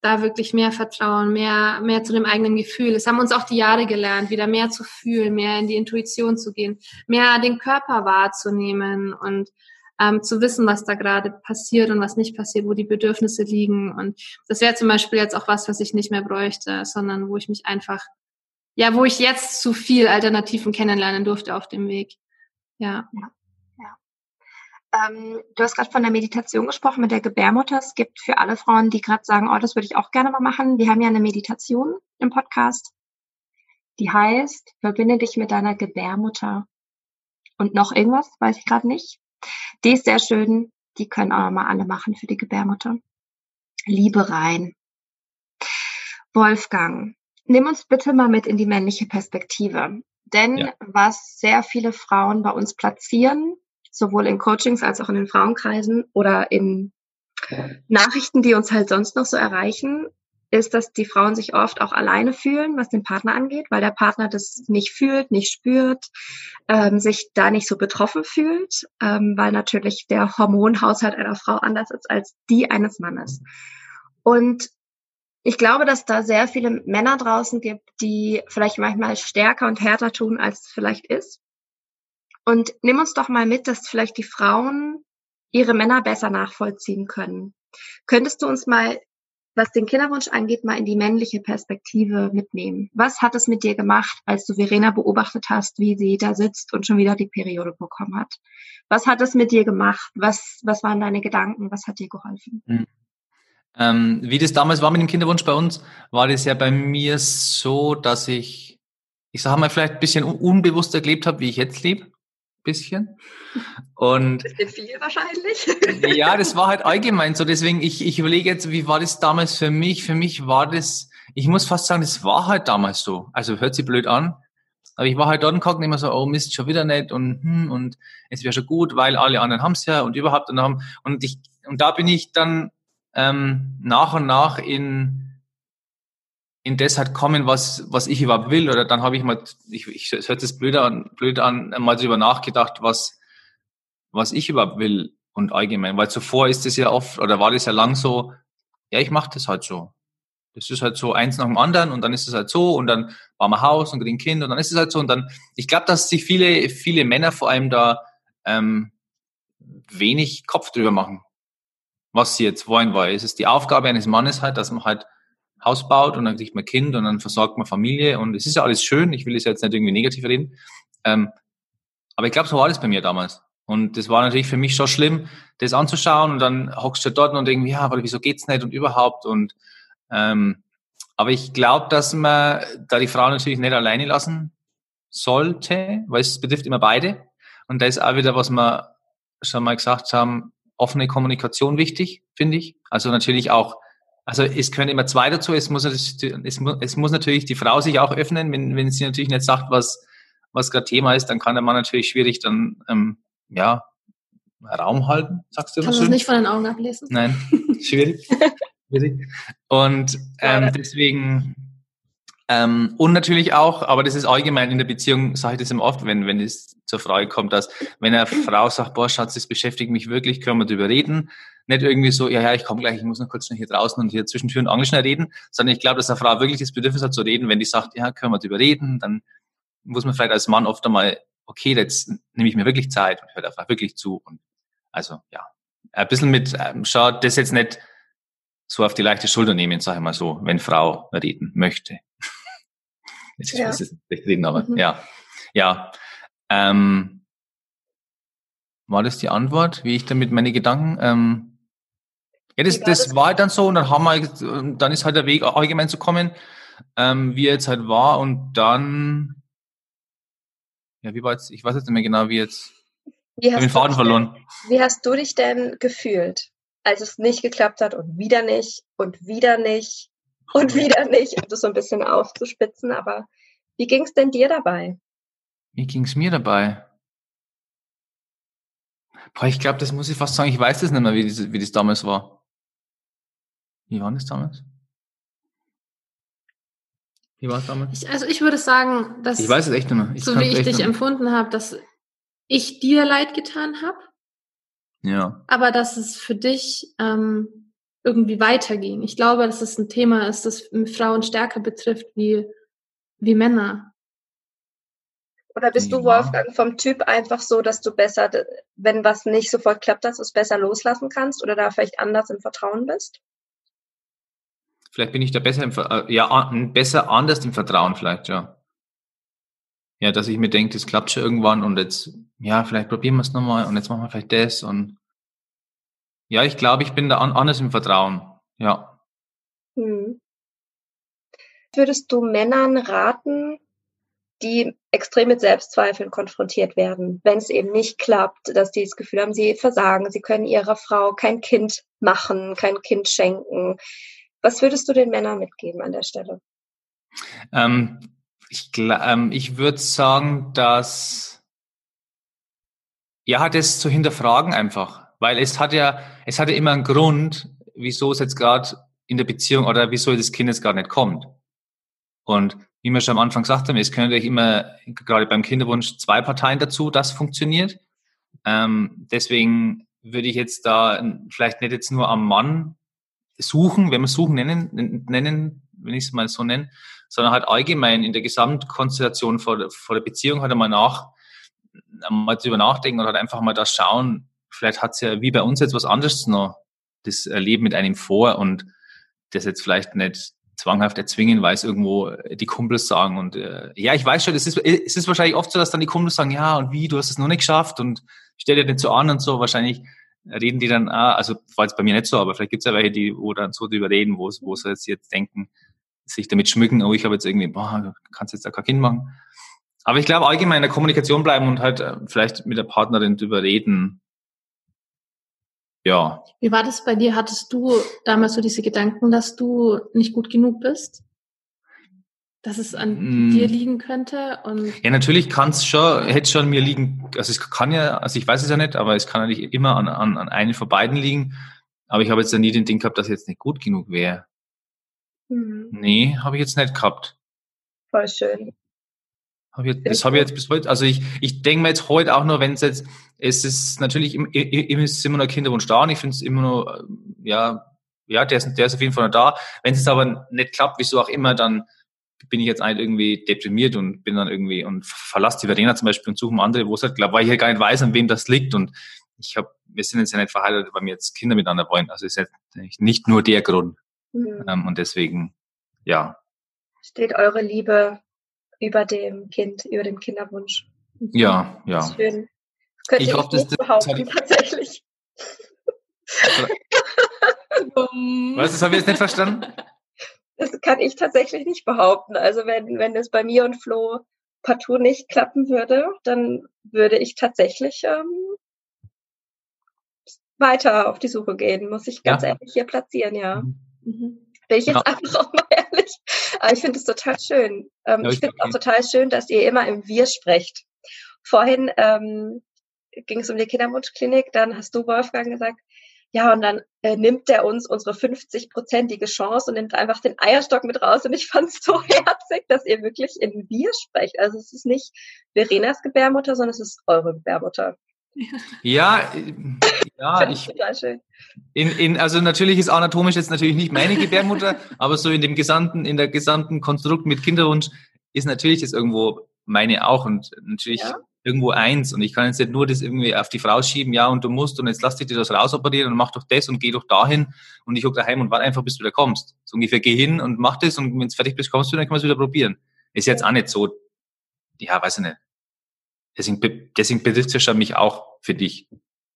Da wirklich mehr Vertrauen, mehr, mehr zu dem eigenen Gefühl. Es haben uns auch die Jahre gelernt, wieder mehr zu fühlen, mehr in die Intuition zu gehen, mehr den Körper wahrzunehmen und ähm, zu wissen, was da gerade passiert und was nicht passiert, wo die Bedürfnisse liegen. Und das wäre zum Beispiel jetzt auch was, was ich nicht mehr bräuchte, sondern wo ich mich einfach, ja, wo ich jetzt zu viel Alternativen kennenlernen durfte auf dem Weg. Ja. ja. Ähm, du hast gerade von der Meditation gesprochen mit der Gebärmutter. Es gibt für alle Frauen, die gerade sagen, oh, das würde ich auch gerne mal machen. Wir haben ja eine Meditation im Podcast, die heißt, verbinde dich mit deiner Gebärmutter. Und noch irgendwas, weiß ich gerade nicht. Die ist sehr schön. Die können auch mal alle machen für die Gebärmutter. Liebe rein. Wolfgang, nimm uns bitte mal mit in die männliche Perspektive. Denn ja. was sehr viele Frauen bei uns platzieren, sowohl in Coachings als auch in den Frauenkreisen oder in Nachrichten, die uns halt sonst noch so erreichen, ist, dass die Frauen sich oft auch alleine fühlen, was den Partner angeht, weil der Partner das nicht fühlt, nicht spürt, ähm, sich da nicht so betroffen fühlt, ähm, weil natürlich der Hormonhaushalt einer Frau anders ist als die eines Mannes. Und ich glaube, dass da sehr viele Männer draußen gibt, die vielleicht manchmal stärker und härter tun, als es vielleicht ist. Und nimm uns doch mal mit, dass vielleicht die Frauen ihre Männer besser nachvollziehen können. Könntest du uns mal, was den Kinderwunsch angeht, mal in die männliche Perspektive mitnehmen? Was hat es mit dir gemacht, als du Verena beobachtet hast, wie sie da sitzt und schon wieder die Periode bekommen hat? Was hat es mit dir gemacht? Was, was waren deine Gedanken? Was hat dir geholfen? Mhm. Ähm, wie das damals war mit dem Kinderwunsch bei uns, war das ja bei mir so, dass ich, ich sage mal, vielleicht ein bisschen unbewusster gelebt habe, wie ich jetzt lebe bisschen. Und bisschen viel wahrscheinlich. ja, das war halt allgemein so. Deswegen, ich, ich überlege jetzt, wie war das damals für mich? Für mich war das, ich muss fast sagen, das war halt damals so. Also hört sich blöd an. Aber ich war halt dort und immer so, oh Mist, schon wieder nicht und hm, und es wäre schon gut, weil alle anderen haben es ja und überhaupt und haben und ich und da bin ich dann ähm, nach und nach in in das halt kommen, was, was ich überhaupt will. Oder dann habe ich mal, ich, ich es hört das blöd an, blöd an, mal darüber nachgedacht, was, was ich überhaupt will und allgemein. Weil zuvor ist es ja oft, oder war das ja lang so, ja, ich mache das halt so. Das ist halt so eins nach dem anderen und dann ist es halt so und dann bauen wir Haus und kriegen Kind und dann ist es halt so und dann, ich glaube, dass sich viele, viele Männer vor allem da ähm, wenig Kopf drüber machen, was sie jetzt wollen, weil es ist die Aufgabe eines Mannes halt, dass man halt Haus baut und dann kriegt man Kind und dann versorgt man Familie und es ist ja alles schön. Ich will es jetzt nicht irgendwie negativ reden. Ähm, aber ich glaube, so war das bei mir damals. Und das war natürlich für mich schon schlimm, das anzuschauen und dann hockst du dort und irgendwie, ja, aber wieso geht's nicht und überhaupt und ähm, aber ich glaube, dass man da die Frau natürlich nicht alleine lassen sollte, weil es betrifft immer beide. Und da ist auch wieder, was wir schon mal gesagt haben, offene Kommunikation wichtig, finde ich. Also natürlich auch also es können immer zwei dazu. Es muss, es, muss, es muss natürlich die Frau sich auch öffnen. Wenn, wenn sie natürlich nicht sagt, was, was gerade Thema ist, dann kann der Mann natürlich schwierig dann ähm, ja Raum halten, sagst du Kann man es nicht von den Augen ablesen? Nein, schwierig. schwierig. Und ähm, deswegen ähm, und natürlich auch, aber das ist allgemein in der Beziehung, sage ich das immer oft, wenn, wenn es zur Frage kommt, dass wenn eine Frau sagt, boah, Schatz, das beschäftigt mich wirklich, können wir darüber reden, nicht irgendwie so, ja, ja, ich komme gleich, ich muss noch kurz hier draußen und hier zwischen Tür und Angel schnell reden, sondern ich glaube, dass eine Frau wirklich das Bedürfnis hat zu reden, wenn die sagt, ja, können wir darüber reden, dann muss man vielleicht als Mann oft einmal, okay, jetzt nehme ich mir wirklich Zeit und höre der Frau wirklich zu und also, ja, ein bisschen mit, ähm, schau, das jetzt nicht so auf die leichte Schulter nehmen, sage ich mal so, wenn Frau reden möchte. Jetzt ja. weiß ich nicht reden, aber mhm. ja, ja. Ähm, war das die Antwort, wie ich damit meine Gedanken ähm, ja, das, das war dann so und dann haben wir, dann ist halt der Weg allgemein zu kommen, ähm, wie er jetzt halt war und dann, ja, wie war jetzt, ich weiß jetzt nicht mehr genau, wie jetzt, wie hast den Faden verloren. Denn, wie hast du dich denn gefühlt, als es nicht geklappt hat und wieder nicht und wieder nicht und wieder nicht, um das so ein bisschen aufzuspitzen, aber wie ging es denn dir dabei? Wie ging es mir dabei? Boah, ich glaube, das muss ich fast sagen, ich weiß das nicht mehr, wie das, wie das damals war. Wie war das damals? Wie war es damals? Ich, also ich würde sagen, dass ich weiß es echt nicht mehr. Ich so wie ich dich empfunden habe, dass ich dir leid getan habe Ja. Aber dass es für dich ähm, irgendwie weiterging. Ich glaube, dass es ein Thema ist, das Frauen stärker betrifft wie, wie Männer. Oder bist ja. du, Wolfgang, vom Typ einfach so, dass du besser, wenn was nicht sofort klappt, dass du es besser loslassen kannst oder da vielleicht anders im Vertrauen bist? Vielleicht bin ich da besser im, äh, ja, besser anders im Vertrauen vielleicht, ja. Ja, dass ich mir denke, das klappt schon irgendwann und jetzt, ja, vielleicht probieren wir es nochmal und jetzt machen wir vielleicht das und ja, ich glaube, ich bin da anders im Vertrauen, ja. Hm. Würdest du Männern raten, die extrem mit Selbstzweifeln konfrontiert werden, wenn es eben nicht klappt, dass die das Gefühl haben, sie versagen, sie können ihrer Frau kein Kind machen, kein Kind schenken. Was würdest du den Männern mitgeben an der Stelle? Ähm, ich, ähm, ich würde sagen, dass ja, das zu hinterfragen einfach, weil es hat ja, es hat ja immer einen Grund, wieso es jetzt gerade in der Beziehung oder wieso das Kind jetzt gerade nicht kommt. Und wie wir schon am Anfang gesagt haben, es können natürlich immer, gerade beim Kinderwunsch, zwei Parteien dazu, das funktioniert. Ähm, deswegen würde ich jetzt da vielleicht nicht jetzt nur am Mann suchen, wenn wir suchen nennen, nennen, wenn ich es mal so nenne, sondern halt allgemein in der Gesamtkonstellation vor, der, vor der Beziehung halt einmal nach, mal drüber nachdenken und halt einfach mal da schauen, vielleicht hat es ja wie bei uns jetzt was anderes noch, das Leben mit einem vor und das jetzt vielleicht nicht zwanghaft erzwingen, weil es irgendwo die Kumpels sagen. Und äh, ja, ich weiß schon, es ist, es ist wahrscheinlich oft so, dass dann die Kumpels sagen, ja, und wie, du hast es noch nicht geschafft und stell dir nicht so an und so. Wahrscheinlich reden die dann, ah, also jetzt bei mir nicht so, aber vielleicht gibt es ja welche, die, wo dann so drüber reden, wo, wo sie jetzt, jetzt denken, sich damit schmücken, oh, ich habe jetzt irgendwie, boah, kannst jetzt da kein Kind machen. Aber ich glaube, allgemein in der Kommunikation bleiben und halt äh, vielleicht mit der Partnerin drüber reden, ja. Wie war das bei dir? Hattest du damals so diese Gedanken, dass du nicht gut genug bist? Dass es an mm. dir liegen könnte? Und ja, natürlich kann es schon, hätte schon mir liegen, also es kann ja, also ich weiß es ja nicht, aber es kann natürlich immer an, an, an einen von beiden liegen. Aber ich habe jetzt ja nie den Ding gehabt, dass ich jetzt nicht gut genug wäre. Mhm. Nee, habe ich jetzt nicht gehabt. Voll schön. Hab ich, das habe ich jetzt bis heute, also ich, ich denke mir jetzt heute auch nur, wenn es jetzt, es ist natürlich immer, ist immer noch Kinderwunsch da und ich finde es immer noch, ja, ja, der ist, der ist auf jeden Fall noch da. Wenn es aber nicht klappt, wieso auch immer, dann bin ich jetzt eigentlich irgendwie deprimiert und bin dann irgendwie und verlasse die Verena zum Beispiel und suche mal andere, wo es halt klappt, weil ich halt gar nicht weiß, an wem das liegt und ich habe, wir sind jetzt ja nicht verheiratet, weil wir jetzt Kinder miteinander wollen. Also ist jetzt nicht nur der Grund. Mhm. Ähm, und deswegen, ja. Steht eure Liebe über dem Kind, über dem Kinderwunsch. Ja, ja. Schön. könnte ich, ich hoffe, nicht das, behaupten, das tatsächlich. Was, das habe ich jetzt nicht verstanden? Das kann ich tatsächlich nicht behaupten. Also wenn, wenn es bei mir und Flo partout nicht klappen würde, dann würde ich tatsächlich ähm, weiter auf die Suche gehen, muss ich ganz ja. ehrlich hier platzieren, ja. Mhm. Mhm. Bin ich jetzt ja. einfach auch mal ehrlich. Aber ich finde es total schön. Ähm, ja, ich finde es auch total schön, dass ihr immer im Wir sprecht. Vorhin ähm, ging es um die Kinderwunschklinik, dann hast du, Wolfgang, gesagt, ja, und dann äh, nimmt er uns unsere 50-prozentige Chance und nimmt einfach den Eierstock mit raus. Und ich fand es so herzig, dass ihr wirklich in Wir sprecht. Also es ist nicht Verenas Gebärmutter, sondern es ist eure Gebärmutter. Ja, ja, ich, in, in, also natürlich ist anatomisch jetzt natürlich nicht meine Gebärmutter, aber so in dem gesamten, in der gesamten Konstrukt mit Kinderwunsch ist natürlich das irgendwo meine auch und natürlich ja. Irgendwo eins. Und ich kann jetzt nicht nur das irgendwie auf die Frau schieben, ja, und du musst und jetzt lass dich das rausoperieren und mach doch das und geh doch dahin und ich hock daheim und warte einfach, bis du wieder kommst. So ungefähr geh hin und mach das und wenn es fertig bist, kommst du, dann können wir es wieder probieren. Ist jetzt auch nicht so, ja, weiß ich nicht. Deswegen, deswegen betrifft es ja mich auch für dich.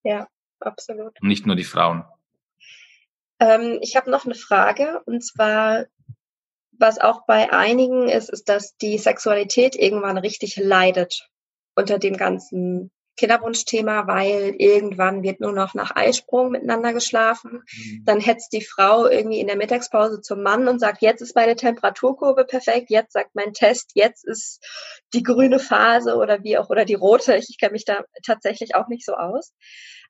Ja, absolut. Und nicht nur die Frauen. Ähm, ich habe noch eine Frage und zwar, was auch bei einigen ist, ist, dass die Sexualität irgendwann richtig leidet unter dem ganzen Kinderwunschthema, weil irgendwann wird nur noch nach Eisprung miteinander geschlafen. Mhm. Dann hetzt die Frau irgendwie in der Mittagspause zum Mann und sagt, jetzt ist meine Temperaturkurve perfekt, jetzt sagt mein Test, jetzt ist die grüne Phase oder wie auch, oder die rote. Ich, ich kenne mich da tatsächlich auch nicht so aus.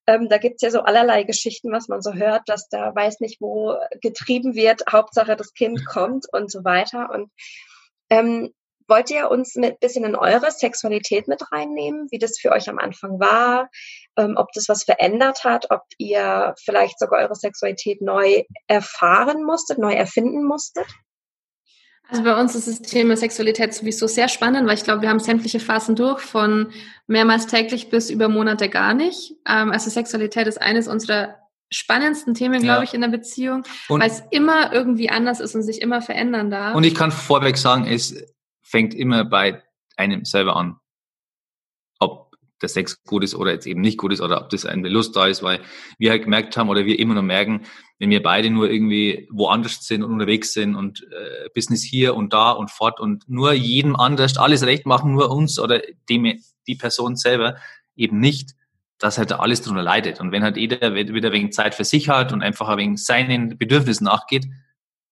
Ähm, da gibt's ja so allerlei Geschichten, was man so hört, dass da weiß nicht, wo getrieben wird, Hauptsache das Kind kommt und so weiter. Und ähm, wollt ihr uns ein bisschen in eure Sexualität mit reinnehmen, wie das für euch am Anfang war, ähm, ob das was verändert hat, ob ihr vielleicht sogar eure Sexualität neu erfahren musstet, neu erfinden musstet? Also bei uns ist das Thema Sexualität sowieso sehr spannend, weil ich glaube, wir haben sämtliche Phasen durch, von mehrmals täglich bis über Monate gar nicht. Ähm, also Sexualität ist eines unserer spannendsten Themen, glaube ja. ich, in der Beziehung, weil es immer irgendwie anders ist und sich immer verändern darf. Und ich kann vorweg sagen, es fängt immer bei einem selber an. Ob der Sex gut ist oder jetzt eben nicht gut ist oder ob das ein Lust da ist, weil wir halt gemerkt haben oder wir immer noch merken, wenn wir beide nur irgendwie woanders sind und unterwegs sind und äh, Business hier und da und fort und nur jedem anders alles recht machen, nur uns oder dem, die Person selber eben nicht, dass halt alles darunter leidet. Und wenn halt jeder wieder wegen Zeit für sich hat und einfach wegen seinen Bedürfnissen nachgeht,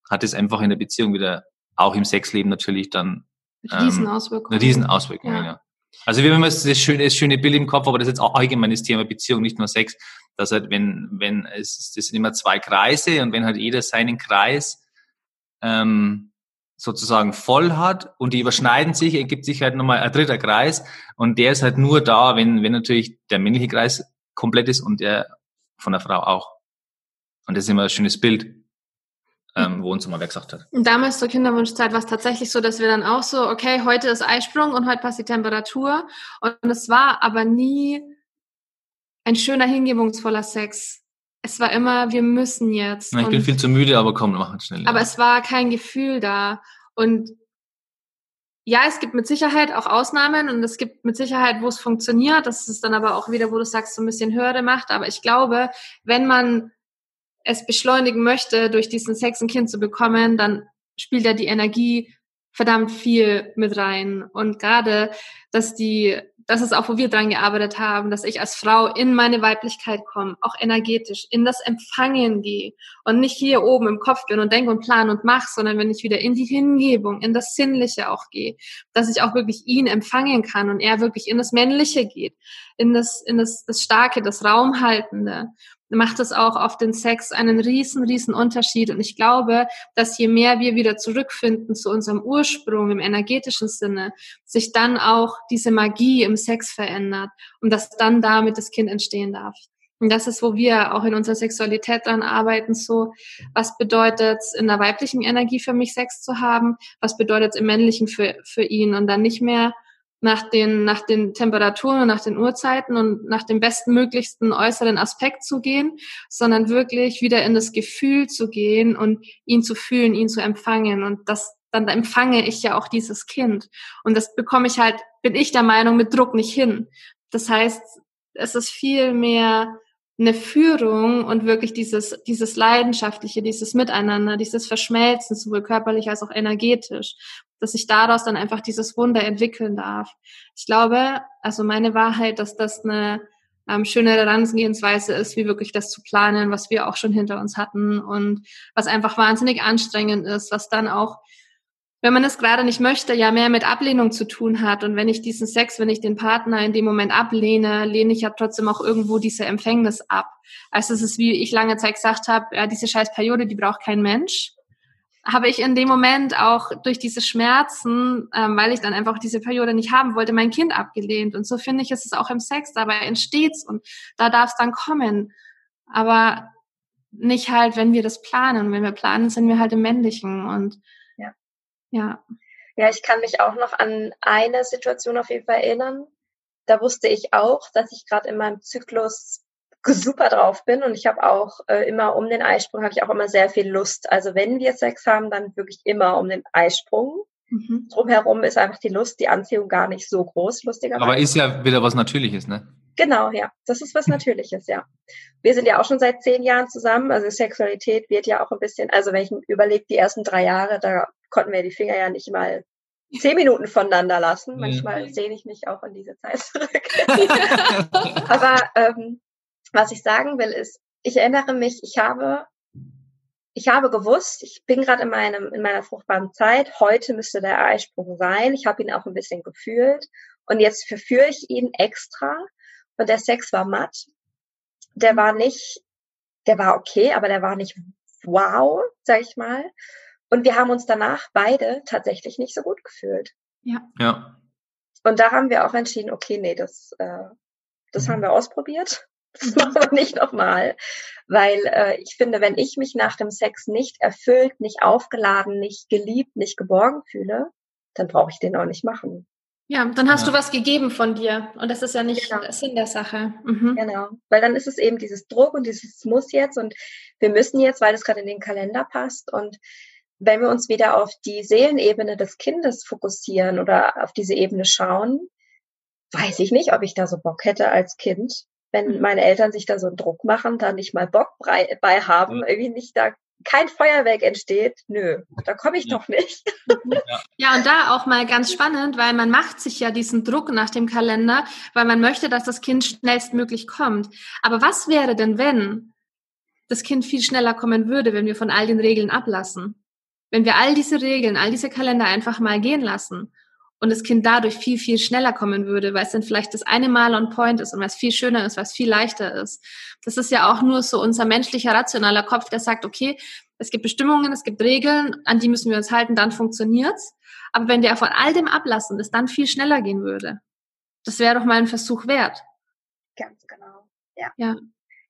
hat es einfach in der Beziehung wieder, auch im Sexleben natürlich dann riesen Auswirkungen. Eine riesen Auswirkungen, ja. ja. Also wir haben das schöne, das schöne Bild im Kopf, aber das ist jetzt auch allgemeines Thema Beziehung, nicht nur Sex, dass halt, wenn, wenn es, das sind immer zwei Kreise und wenn halt jeder seinen Kreis ähm, sozusagen voll hat und die überschneiden sich, ergibt sich halt nochmal ein dritter Kreis und der ist halt nur da, wenn, wenn natürlich der männliche Kreis komplett ist und der von der Frau auch. Und das ist immer ein schönes Bild ähm, wo uns immer wer gesagt hat. Und damals zur Kinderwunschzeit war es tatsächlich so, dass wir dann auch so, okay, heute ist Eisprung und heute passt die Temperatur. Und es war aber nie ein schöner, hingebungsvoller Sex. Es war immer, wir müssen jetzt. Ich bin viel zu müde, aber komm, mach es schnell. Aber ja. es war kein Gefühl da. Und ja, es gibt mit Sicherheit auch Ausnahmen und es gibt mit Sicherheit, wo es funktioniert. Das ist dann aber auch wieder, wo du sagst, so ein bisschen Hürde macht. Aber ich glaube, wenn man es beschleunigen möchte, durch diesen Sex ein Kind zu bekommen, dann spielt da die Energie verdammt viel mit rein. Und gerade, dass die, das ist auch, wo wir dran gearbeitet haben, dass ich als Frau in meine Weiblichkeit komme, auch energetisch, in das Empfangen gehe und nicht hier oben im Kopf bin und denke und plan und mach, sondern wenn ich wieder in die Hingebung, in das Sinnliche auch gehe, dass ich auch wirklich ihn empfangen kann und er wirklich in das Männliche geht, in das, in das, das Starke, das Raumhaltende macht es auch auf den Sex einen riesen, riesen Unterschied. Und ich glaube, dass je mehr wir wieder zurückfinden zu unserem Ursprung im energetischen Sinne, sich dann auch diese Magie im Sex verändert und dass dann damit das Kind entstehen darf. Und das ist, wo wir auch in unserer Sexualität dran arbeiten, so, was bedeutet es in der weiblichen Energie für mich Sex zu haben? Was bedeutet es im männlichen für, für ihn? Und dann nicht mehr nach den, nach den Temperaturen und nach den Uhrzeiten und nach dem bestmöglichsten äußeren Aspekt zu gehen, sondern wirklich wieder in das Gefühl zu gehen und ihn zu fühlen, ihn zu empfangen. Und das, dann empfange ich ja auch dieses Kind. Und das bekomme ich halt, bin ich der Meinung, mit Druck nicht hin. Das heißt, es ist viel mehr eine Führung und wirklich dieses, dieses Leidenschaftliche, dieses Miteinander, dieses Verschmelzen, sowohl körperlich als auch energetisch, dass ich daraus dann einfach dieses Wunder entwickeln darf. Ich glaube, also meine Wahrheit, dass das eine ähm, schöne Herangehensweise ist, wie wirklich das zu planen, was wir auch schon hinter uns hatten und was einfach wahnsinnig anstrengend ist, was dann auch wenn man es gerade nicht möchte, ja mehr mit Ablehnung zu tun hat. Und wenn ich diesen Sex, wenn ich den Partner in dem Moment ablehne, lehne ich ja trotzdem auch irgendwo diese Empfängnis ab. Also es ist, wie ich lange Zeit gesagt habe, ja, diese scheiß Periode, die braucht kein Mensch. Habe ich in dem Moment auch durch diese Schmerzen, ähm, weil ich dann einfach diese Periode nicht haben wollte, mein Kind abgelehnt. Und so finde ich, ist es auch im Sex, dabei entsteht's und da darf es dann kommen. Aber nicht halt, wenn wir das planen. Wenn wir planen, sind wir halt im Männlichen und ja. Ja, ich kann mich auch noch an eine Situation auf jeden Fall erinnern. Da wusste ich auch, dass ich gerade in meinem Zyklus super drauf bin und ich habe auch äh, immer um den Eisprung habe ich auch immer sehr viel Lust. Also wenn wir Sex haben, dann wirklich immer um den Eisprung. Mhm. Drumherum ist einfach die Lust, die Anziehung gar nicht so groß, lustigerweise. Aber ist ja wieder was Natürliches, ne? Genau, ja. Das ist was Natürliches, ja. Wir sind ja auch schon seit zehn Jahren zusammen. Also Sexualität wird ja auch ein bisschen, also wenn ich überlege, die ersten drei Jahre, da konnten wir die Finger ja nicht mal zehn Minuten voneinander lassen. Manchmal ja. sehne ich mich auch in diese Zeit zurück. Aber ähm, was ich sagen will, ist, ich erinnere mich, ich habe, ich habe gewusst, ich bin gerade in meinem, in meiner fruchtbaren Zeit. Heute müsste der Eisprung sein. Ich habe ihn auch ein bisschen gefühlt. Und jetzt verführe ich ihn extra. Und der Sex war matt. Der war nicht, der war okay, aber der war nicht wow, sag ich mal. Und wir haben uns danach beide tatsächlich nicht so gut gefühlt. Ja. Ja. Und da haben wir auch entschieden, okay, nee, das, äh, das haben wir ausprobiert. Das machen wir nicht nochmal. Weil äh, ich finde, wenn ich mich nach dem Sex nicht erfüllt, nicht aufgeladen, nicht geliebt, nicht geborgen fühle, dann brauche ich den auch nicht machen. Ja, dann hast ja. du was gegeben von dir. Und das ist ja nicht genau. Sinn der Sache. Mhm. Genau. Weil dann ist es eben dieses Druck und dieses Muss jetzt und wir müssen jetzt, weil das gerade in den Kalender passt. Und wenn wir uns wieder auf die Seelenebene des Kindes fokussieren oder auf diese Ebene schauen, weiß ich nicht, ob ich da so Bock hätte als Kind, wenn mhm. meine Eltern sich da so einen Druck machen, da nicht mal Bock bei haben, irgendwie nicht da kein Feuerwerk entsteht, nö, da komme ich ja. doch nicht. Ja, und da auch mal ganz spannend, weil man macht sich ja diesen Druck nach dem Kalender, weil man möchte, dass das Kind schnellstmöglich kommt. Aber was wäre denn, wenn das Kind viel schneller kommen würde, wenn wir von all den Regeln ablassen? Wenn wir all diese Regeln, all diese Kalender einfach mal gehen lassen und das Kind dadurch viel, viel schneller kommen würde, weil es dann vielleicht das eine Mal on point ist und was viel schöner ist, was viel leichter ist. Das ist ja auch nur so unser menschlicher, rationaler Kopf, der sagt, okay, es gibt Bestimmungen, es gibt Regeln, an die müssen wir uns halten, dann funktioniert's. Aber wenn der von all dem ablassen, es dann viel schneller gehen würde, das wäre doch mal ein Versuch wert. Ganz genau. Ja. Ja.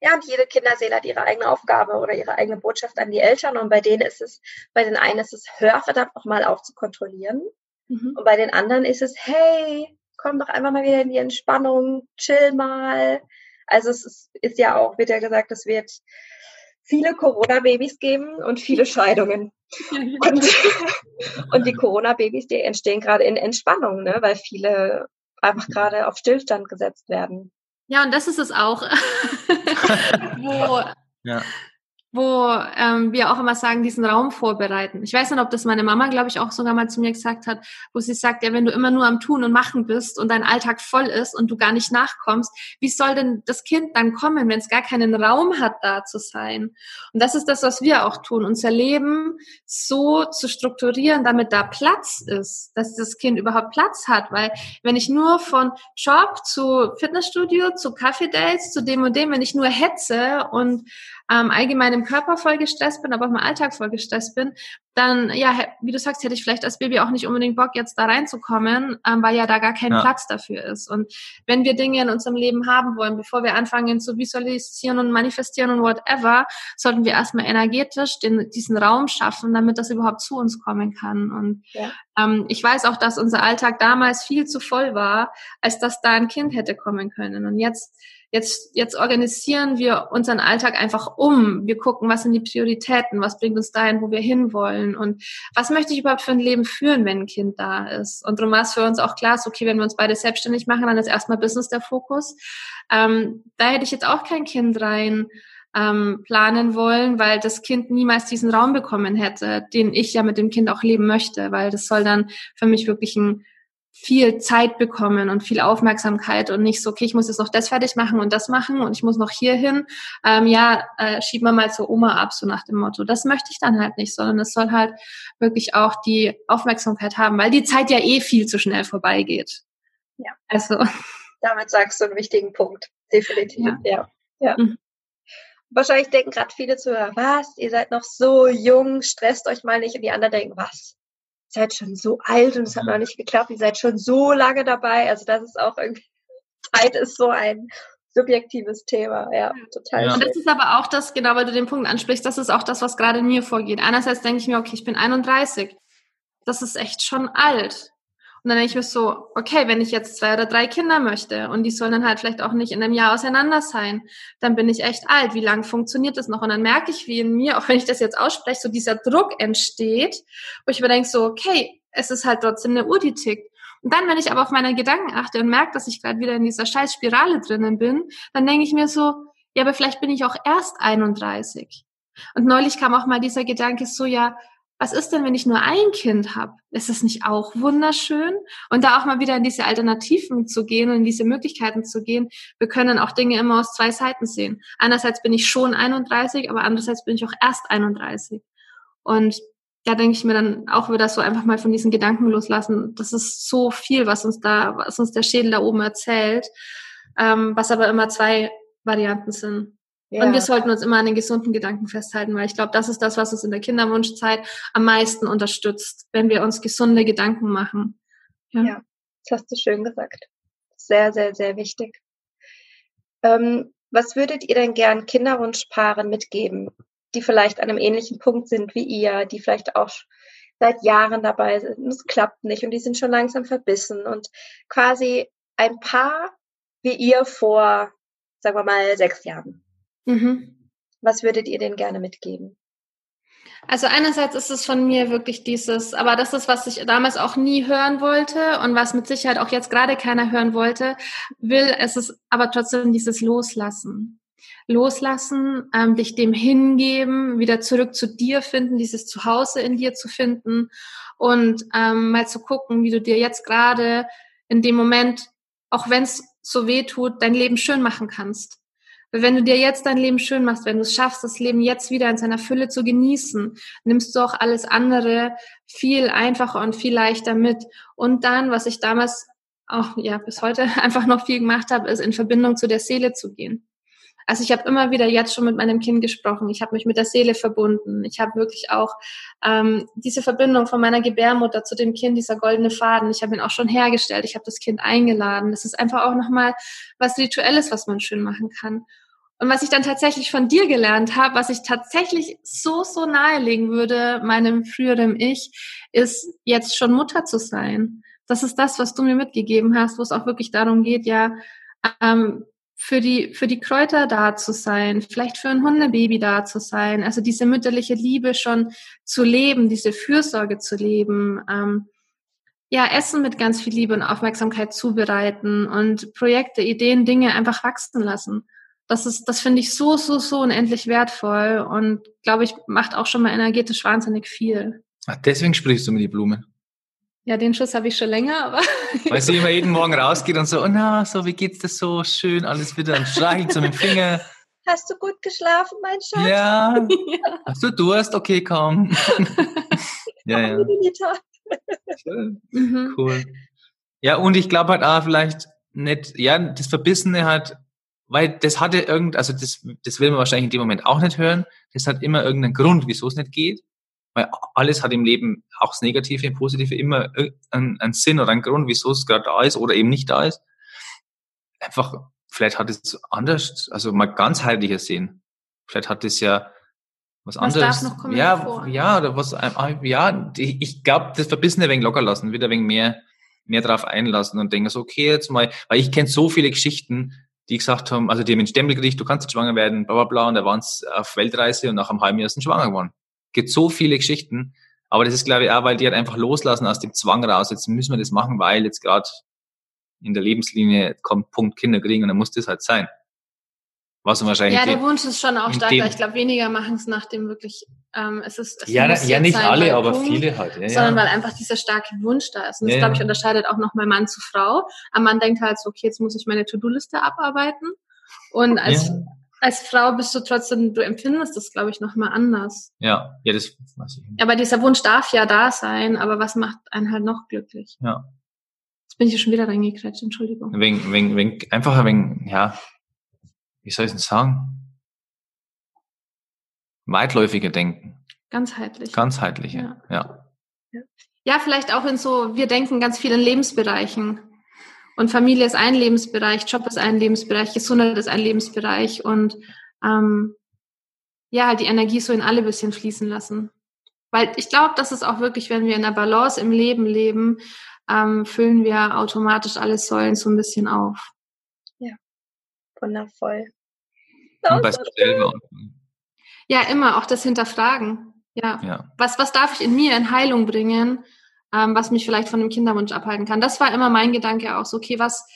Ja, und jede Kinderseele hat ihre eigene Aufgabe oder ihre eigene Botschaft an die Eltern. Und bei denen ist es, bei den einen ist es, hör verdammt nochmal auf zu kontrollieren. Mhm. Und bei den anderen ist es, hey, komm doch einfach mal wieder in die Entspannung, chill mal. Also es ist, ist ja auch, wird ja gesagt, es wird viele Corona-Babys geben und viele Scheidungen. und, und die Corona-Babys, die entstehen gerade in Entspannung, ne? weil viele einfach gerade auf Stillstand gesetzt werden. Ja, und das ist es auch, wo ja wo ähm, wir auch immer sagen, diesen Raum vorbereiten. Ich weiß nicht, ob das meine Mama, glaube ich, auch sogar mal zu mir gesagt hat, wo sie sagt, ja, wenn du immer nur am Tun und Machen bist und dein Alltag voll ist und du gar nicht nachkommst, wie soll denn das Kind dann kommen, wenn es gar keinen Raum hat, da zu sein? Und das ist das, was wir auch tun, unser Leben so zu strukturieren, damit da Platz ist, dass das Kind überhaupt Platz hat, weil wenn ich nur von Job zu Fitnessstudio, zu Kaffee-Dates, zu dem und dem, wenn ich nur hetze und ähm, allgemein im Körper voll gestresst bin, aber auch im Alltag voll gestresst bin, dann, ja, wie du sagst, hätte ich vielleicht als Baby auch nicht unbedingt Bock, jetzt da reinzukommen, ähm, weil ja da gar kein ja. Platz dafür ist. Und wenn wir Dinge in unserem Leben haben wollen, bevor wir anfangen zu visualisieren und manifestieren und whatever, sollten wir erstmal energetisch den, diesen Raum schaffen, damit das überhaupt zu uns kommen kann. Und ja. ähm, ich weiß auch, dass unser Alltag damals viel zu voll war, als dass da ein Kind hätte kommen können. Und jetzt Jetzt, jetzt organisieren wir unseren Alltag einfach um. Wir gucken, was sind die Prioritäten, was bringt uns dahin, wo wir hinwollen und was möchte ich überhaupt für ein Leben führen, wenn ein Kind da ist. Und darum war es für uns auch klar, okay, wenn wir uns beide selbstständig machen, dann ist erstmal Business der Fokus. Ähm, da hätte ich jetzt auch kein Kind rein ähm, planen wollen, weil das Kind niemals diesen Raum bekommen hätte, den ich ja mit dem Kind auch leben möchte, weil das soll dann für mich wirklich ein viel Zeit bekommen und viel Aufmerksamkeit und nicht so, okay, ich muss jetzt noch das fertig machen und das machen und ich muss noch hier hin. Ähm, ja, äh, schieb mal mal zur Oma ab, so nach dem Motto. Das möchte ich dann halt nicht, sondern es soll halt wirklich auch die Aufmerksamkeit haben, weil die Zeit ja eh viel zu schnell vorbeigeht. Ja. Also. Damit sagst du einen wichtigen Punkt. Definitiv, ja. ja. ja. Mhm. Wahrscheinlich denken gerade viele zu, was, ihr seid noch so jung, stresst euch mal nicht und die anderen denken, was, seid schon so alt und es hat noch nicht geklappt, ihr seid schon so lange dabei. Also das ist auch irgendwie, Zeit ist so ein subjektives Thema, ja, total. Ja. Und das ist aber auch das, genau, weil du den Punkt ansprichst, das ist auch das, was gerade in mir vorgeht. Einerseits denke ich mir, okay, ich bin 31. Das ist echt schon alt. Und dann denke ich mir so, okay, wenn ich jetzt zwei oder drei Kinder möchte und die sollen dann halt vielleicht auch nicht in einem Jahr auseinander sein, dann bin ich echt alt. Wie lange funktioniert das noch? Und dann merke ich, wie in mir, auch wenn ich das jetzt ausspreche, so dieser Druck entsteht, wo ich mir denke so, okay, es ist halt trotzdem eine Uhr, die tickt. Und dann, wenn ich aber auf meine Gedanken achte und merke, dass ich gerade wieder in dieser scheiß Spirale drinnen bin, dann denke ich mir so, ja, aber vielleicht bin ich auch erst 31. Und neulich kam auch mal dieser Gedanke so, ja, was ist denn, wenn ich nur ein Kind habe? Ist das nicht auch wunderschön? Und da auch mal wieder in diese Alternativen zu gehen und in diese Möglichkeiten zu gehen. Wir können auch Dinge immer aus zwei Seiten sehen. Einerseits bin ich schon 31, aber andererseits bin ich auch erst 31. Und da denke ich mir dann auch wieder so einfach mal von diesen Gedanken loslassen. Das ist so viel, was uns da, was uns der Schädel da oben erzählt, ähm, was aber immer zwei Varianten sind. Ja. Und wir sollten uns immer an den gesunden Gedanken festhalten, weil ich glaube, das ist das, was uns in der Kinderwunschzeit am meisten unterstützt, wenn wir uns gesunde Gedanken machen. Ja. ja, das hast du schön gesagt. Sehr, sehr, sehr wichtig. Ähm, was würdet ihr denn gern Kinderwunschpaaren mitgeben, die vielleicht an einem ähnlichen Punkt sind wie ihr, die vielleicht auch seit Jahren dabei sind und es klappt nicht und die sind schon langsam verbissen und quasi ein Paar wie ihr vor, sagen wir mal, sechs Jahren. Mhm. Was würdet ihr denen gerne mitgeben? Also einerseits ist es von mir wirklich dieses, aber das ist, was ich damals auch nie hören wollte und was mit Sicherheit auch jetzt gerade keiner hören wollte, will, es ist aber trotzdem dieses Loslassen. Loslassen, ähm, dich dem hingeben, wieder zurück zu dir finden, dieses Zuhause in dir zu finden und ähm, mal zu gucken, wie du dir jetzt gerade in dem Moment, auch wenn es so weh tut, dein Leben schön machen kannst. Wenn du dir jetzt dein Leben schön machst, wenn du es schaffst, das Leben jetzt wieder in seiner Fülle zu genießen, nimmst du auch alles andere viel einfacher und viel leichter mit. Und dann, was ich damals auch ja bis heute einfach noch viel gemacht habe, ist in Verbindung zu der Seele zu gehen. Also ich habe immer wieder jetzt schon mit meinem Kind gesprochen. Ich habe mich mit der Seele verbunden. Ich habe wirklich auch ähm, diese Verbindung von meiner Gebärmutter zu dem Kind, dieser goldene Faden. Ich habe ihn auch schon hergestellt. Ich habe das Kind eingeladen. Das ist einfach auch nochmal was Rituelles, was man schön machen kann. Und was ich dann tatsächlich von dir gelernt habe, was ich tatsächlich so, so nahelegen würde, meinem früheren Ich, ist jetzt schon Mutter zu sein. Das ist das, was du mir mitgegeben hast, wo es auch wirklich darum geht, ja, ähm, für die, für die Kräuter da zu sein, vielleicht für ein Hundebaby da zu sein, also diese mütterliche Liebe schon zu leben, diese Fürsorge zu leben, ähm, ja, Essen mit ganz viel Liebe und Aufmerksamkeit zubereiten und Projekte, Ideen, Dinge einfach wachsen lassen. Das ist, das finde ich so, so, so unendlich wertvoll und glaube ich, macht auch schon mal energetisch wahnsinnig viel. Ach, deswegen sprichst du mit die Blumen. Ja, den Schuss habe ich schon länger, aber. Weil sie immer jeden Morgen rausgeht und so, oh na, so, wie geht's dir so? Schön, alles wieder und streichelt so mit dem Finger. Hast du gut geschlafen, mein Schatz? Ja. ja. Hast du Durst? Okay, komm. ja, ja. Mhm. Cool. Ja, und ich glaube halt auch vielleicht nicht, ja, das Verbissene hat, weil das hatte irgend, also das, das will man wahrscheinlich in dem Moment auch nicht hören. Das hat immer irgendeinen Grund, wieso es nicht geht. Weil alles hat im Leben, auch das Negative und Positive, immer einen, einen Sinn oder einen Grund, wieso es gerade da ist oder eben nicht da ist. Einfach, vielleicht hat es anders, also mal ganzheitlicher Sinn. Vielleicht hat es ja was, was anderes. Darf noch kommen ja, vor? ja, oder was, äh, ja, ich glaube, das Verbissene ein wenig locker lassen, wieder wenig mehr, mehr drauf einlassen und denken so, okay, jetzt mal, weil ich kenne so viele Geschichten, die gesagt haben, also die haben einen Stempel gekriegt, du kannst nicht schwanger werden, bla bla bla, und da waren sie auf Weltreise und nach einem halben Jahr sind schwanger geworden gibt so viele Geschichten. Aber das ist, glaube ich, auch, weil die halt einfach loslassen aus dem Zwang raus. Jetzt müssen wir das machen, weil jetzt gerade in der Lebenslinie kommt Punkt Kinder kriegen und dann muss das halt sein. Was wahrscheinlich. Ja, der Wunsch ist schon auch stark. Ich glaube, weniger machen es nach dem wirklich, ähm, es ist, es ja, ja nicht alle, aber Punkt, viele halt. Ja, sondern ja. weil einfach dieser starke Wunsch da ist. Und das, ja, glaube ich, unterscheidet auch nochmal Mann zu Frau. Ein Mann denkt halt so, okay, jetzt muss ich meine To-Do-Liste abarbeiten. Und als als Frau bist du trotzdem, du empfindest das, glaube ich, nochmal anders. Ja, ja, das weiß ich. Aber dieser Wunsch darf ja da sein, aber was macht einen halt noch glücklich? Ja. Jetzt bin ich schon wieder reingekretscht, Entschuldigung. Wegen, wegen, wegen, einfach ein wenig, ja, wie soll ich denn sagen? Weitläufiger denken. Ganzheitlich. Ganzheitlicher, ja. ja. Ja, vielleicht auch in so, wir denken ganz viel in Lebensbereichen. Und Familie ist ein Lebensbereich, Job ist ein Lebensbereich, Gesundheit ist ein Lebensbereich und ähm, ja, halt die Energie so in alle bisschen fließen lassen. Weil ich glaube, das ist auch wirklich, wenn wir in der Balance im Leben leben, ähm, füllen wir automatisch alle Säulen so ein bisschen auf. Ja, wundervoll. Und bei selber. Ja, immer auch das Hinterfragen. Ja. ja. Was, was darf ich in mir in Heilung bringen? ähm, was mich vielleicht von dem Kinderwunsch abhalten kann. Das war immer mein Gedanke auch so, okay, was,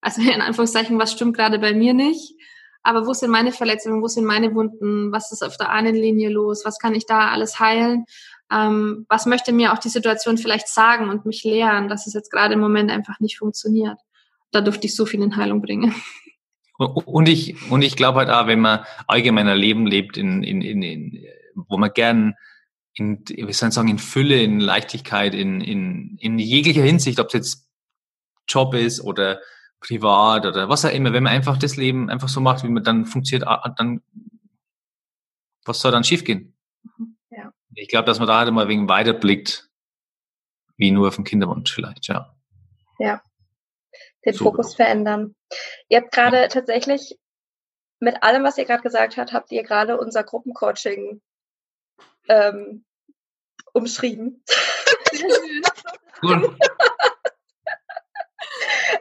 also in Anführungszeichen, was stimmt gerade bei mir nicht? Aber wo sind meine Verletzungen, wo sind meine Wunden, was ist auf der Ahnenlinie los, was kann ich da alles heilen? Ähm, was möchte mir auch die Situation vielleicht sagen und mich lehren, dass es jetzt gerade im Moment einfach nicht funktioniert? Da durfte ich so viel in Heilung bringen. Und ich, und ich glaube halt auch, wenn man allgemeiner Leben lebt, in, in, in, in wo man gern in, wie soll ich sagen, in Fülle, in Leichtigkeit, in, in, in jeglicher Hinsicht, ob es jetzt Job ist oder privat oder was auch immer, wenn man einfach das Leben einfach so macht, wie man dann funktioniert, dann was soll dann schiefgehen? Mhm, ja. Ich glaube, dass man da halt mal wegen weiter blickt, wie nur auf den Kinderwunsch vielleicht, ja. Ja. Den Super. Fokus verändern. Ihr habt gerade tatsächlich mit allem, was ihr gerade gesagt habt, habt ihr gerade unser Gruppencoaching ähm, umschrieben.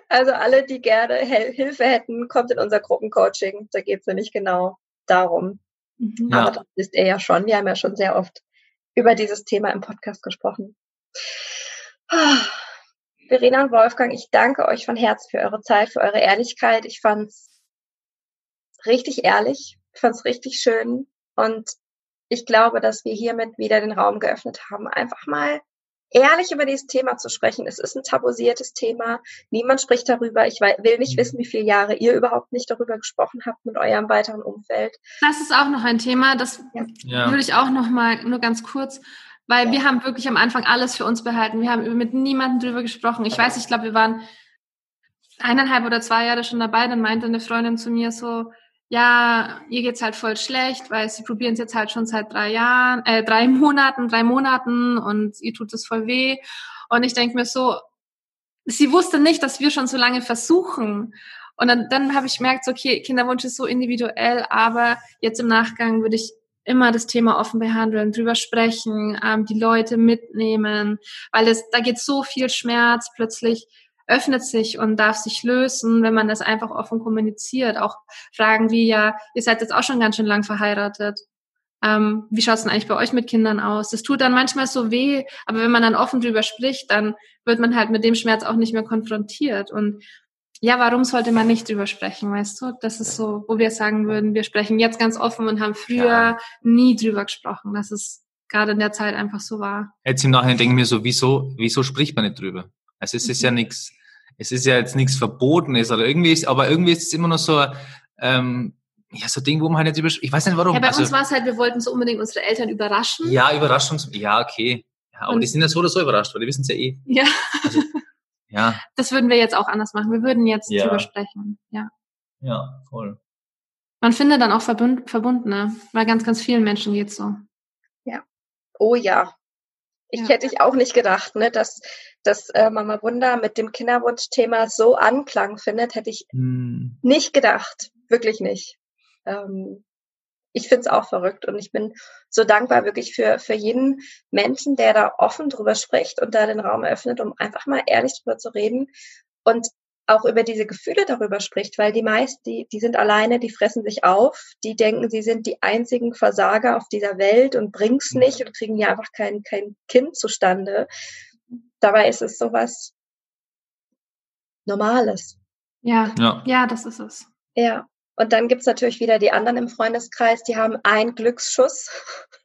Also alle, die gerne Hilfe hätten, kommt in unser Gruppencoaching. Da geht es nämlich genau darum. Mhm. Ja. Aber das wisst ihr ja schon. Wir haben ja schon sehr oft über dieses Thema im Podcast gesprochen. Verena und Wolfgang, ich danke euch von Herzen für eure Zeit, für eure Ehrlichkeit. Ich fand's richtig ehrlich, ich fand's richtig schön und ich glaube, dass wir hiermit wieder den Raum geöffnet haben, einfach mal ehrlich über dieses Thema zu sprechen. Es ist ein tabuisiertes Thema. Niemand spricht darüber. Ich will nicht wissen, wie viele Jahre ihr überhaupt nicht darüber gesprochen habt mit eurem weiteren Umfeld. Das ist auch noch ein Thema. Das ja. würde ich auch noch mal nur ganz kurz, weil wir haben wirklich am Anfang alles für uns behalten. Wir haben mit niemandem darüber gesprochen. Ich weiß, ich glaube, wir waren eineinhalb oder zwei Jahre schon dabei. Dann meinte eine Freundin zu mir so, ja, ihr geht's halt voll schlecht, weil sie probieren es jetzt halt schon seit drei Jahren, äh, drei Monaten, drei Monaten und ihr tut es voll weh. Und ich denke mir so, sie wusste nicht, dass wir schon so lange versuchen. Und dann, dann habe ich gemerkt, okay, Kinderwunsch ist so individuell, aber jetzt im Nachgang würde ich immer das Thema offen behandeln, drüber sprechen, ähm, die Leute mitnehmen, weil es, da geht so viel Schmerz plötzlich öffnet sich und darf sich lösen, wenn man das einfach offen kommuniziert. Auch Fragen wie, ja, ihr seid jetzt auch schon ganz schön lang verheiratet. Ähm, wie schaut es denn eigentlich bei euch mit Kindern aus? Das tut dann manchmal so weh, aber wenn man dann offen drüber spricht, dann wird man halt mit dem Schmerz auch nicht mehr konfrontiert. Und ja, warum sollte man nicht drüber sprechen, weißt du? Das ist so, wo wir sagen würden, wir sprechen jetzt ganz offen und haben früher ja. nie drüber gesprochen. Das ist gerade in der Zeit einfach so wahr. Jetzt im Nachhinein denken wir so, wieso, wieso spricht man nicht drüber? Also es ist ja mhm. nichts, es ist ja jetzt nichts Verbotenes oder irgendwie ist, aber irgendwie ist es immer noch so, ähm, ja, so Ding, wo man halt nicht über, ich weiß nicht warum. Ja, bei also, uns war es halt, wir wollten so unbedingt unsere Eltern überraschen. Ja, Überraschungs, ja, okay. Ja, aber Und die sind ja so oder so überrascht, weil die wissen es ja eh. Ja. Also, ja. Das würden wir jetzt auch anders machen. Wir würden jetzt ja. drüber sprechen, ja. Ja, voll. Man findet dann auch Verbund, Verbundene, weil ganz, ganz vielen Menschen geht's so. Ja. Oh ja. Ich ja. hätte ich auch nicht gedacht, ne, dass dass äh, Mama Wunder mit dem Kinderwunschthema so Anklang findet, hätte ich hm. nicht gedacht. Wirklich nicht. Ähm, ich finde es auch verrückt und ich bin so dankbar wirklich für, für jeden Menschen, der da offen drüber spricht und da den Raum öffnet, um einfach mal ehrlich drüber zu reden und auch über diese Gefühle darüber spricht, weil die meisten, die, die sind alleine, die fressen sich auf, die denken, sie sind die einzigen Versager auf dieser Welt und bring's nicht und kriegen ja einfach kein, kein Kind zustande. Dabei ist es sowas Normales. Ja, ja, ja das ist es. Ja. Und dann gibt's natürlich wieder die anderen im Freundeskreis, die haben einen Glücksschuss.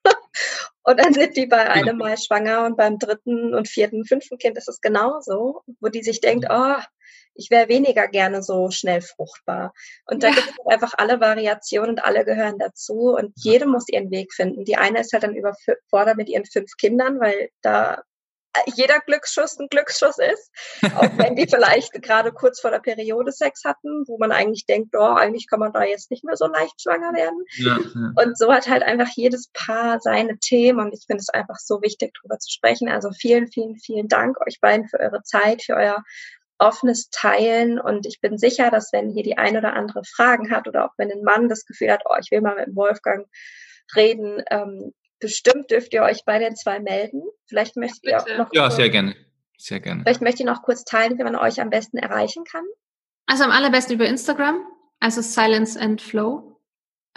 und dann sind die bei einem Mal schwanger und beim dritten und vierten, fünften Kind ist es genauso, wo die sich denkt, oh, ich wäre weniger gerne so schnell fruchtbar. Und da ja. gibt es einfach alle Variationen und alle gehören dazu und jede muss ihren Weg finden. Die eine ist halt dann überfordert mit ihren fünf Kindern, weil da jeder Glücksschuss ein Glücksschuss ist, auch wenn die vielleicht gerade kurz vor der Periode Sex hatten, wo man eigentlich denkt, oh, eigentlich kann man da jetzt nicht mehr so leicht schwanger werden. Ja, ja. Und so hat halt einfach jedes Paar seine Themen und ich finde es einfach so wichtig, darüber zu sprechen. Also vielen, vielen, vielen Dank euch beiden für eure Zeit, für euer offenes Teilen und ich bin sicher, dass wenn hier die ein oder andere Fragen hat oder auch wenn ein Mann das Gefühl hat, oh, ich will mal mit Wolfgang reden, ähm, bestimmt dürft ihr euch bei den zwei melden. Vielleicht möchtet ihr auch noch. Ja, sehr gerne. Sehr gerne. Vielleicht möchte ich noch kurz teilen, wie man euch am besten erreichen kann. Also am allerbesten über Instagram, also Silence and Flow.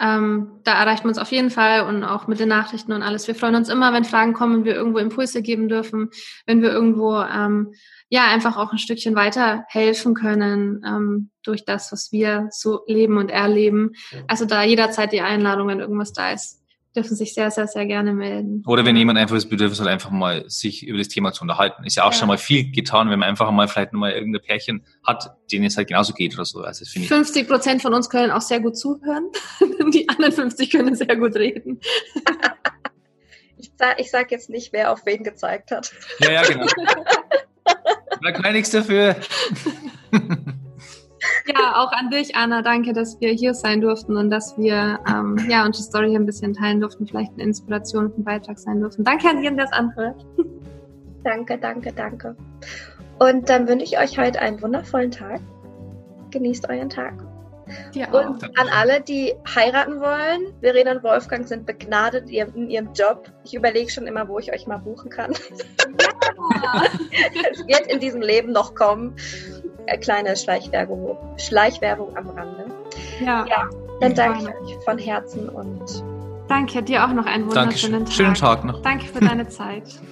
Ähm, da erreicht man uns auf jeden Fall und auch mit den Nachrichten und alles. Wir freuen uns immer, wenn Fragen kommen, wenn wir irgendwo Impulse geben dürfen, wenn wir irgendwo ähm, ja einfach auch ein Stückchen weiter helfen können ähm, durch das, was wir so leben und erleben. Also da jederzeit die Einladung, wenn irgendwas da ist, dürfen sich sehr, sehr, sehr gerne melden. Oder wenn jemand einfach das Bedürfnis hat, einfach mal sich über das Thema zu unterhalten. Ist ja auch ja. schon mal viel getan, wenn man einfach mal vielleicht nochmal irgendein Pärchen hat, denen es halt genauso geht oder so. Also das ich 50 Prozent von uns können auch sehr gut zuhören. Die anderen 50 können sehr gut reden. ich, sag, ich sag jetzt nicht, wer auf wen gezeigt hat. Ja, ja, genau. da kann nichts dafür. Ja, auch an dich, Anna. Danke, dass wir hier sein durften und dass wir ähm, ja, unsere Story hier ein bisschen teilen durften, vielleicht eine Inspiration und ein Beitrag sein durften. Danke an jeden, der es anhört. Danke, danke, danke. Und dann wünsche ich euch heute einen wundervollen Tag. Genießt euren Tag. Ja, und an alle, die heiraten wollen, Verena und Wolfgang sind begnadet in ihrem Job. Ich überlege schon immer, wo ich euch mal buchen kann. Ja. es wird in diesem Leben noch kommen. Eine kleine Schleichwerbung, Schleichwerbung am Rande. Ja, ja dann danke ich euch von Herzen und danke dir auch noch einen wunderschönen Dankeschön. Tag. Schönen Tag noch. Danke für deine Zeit.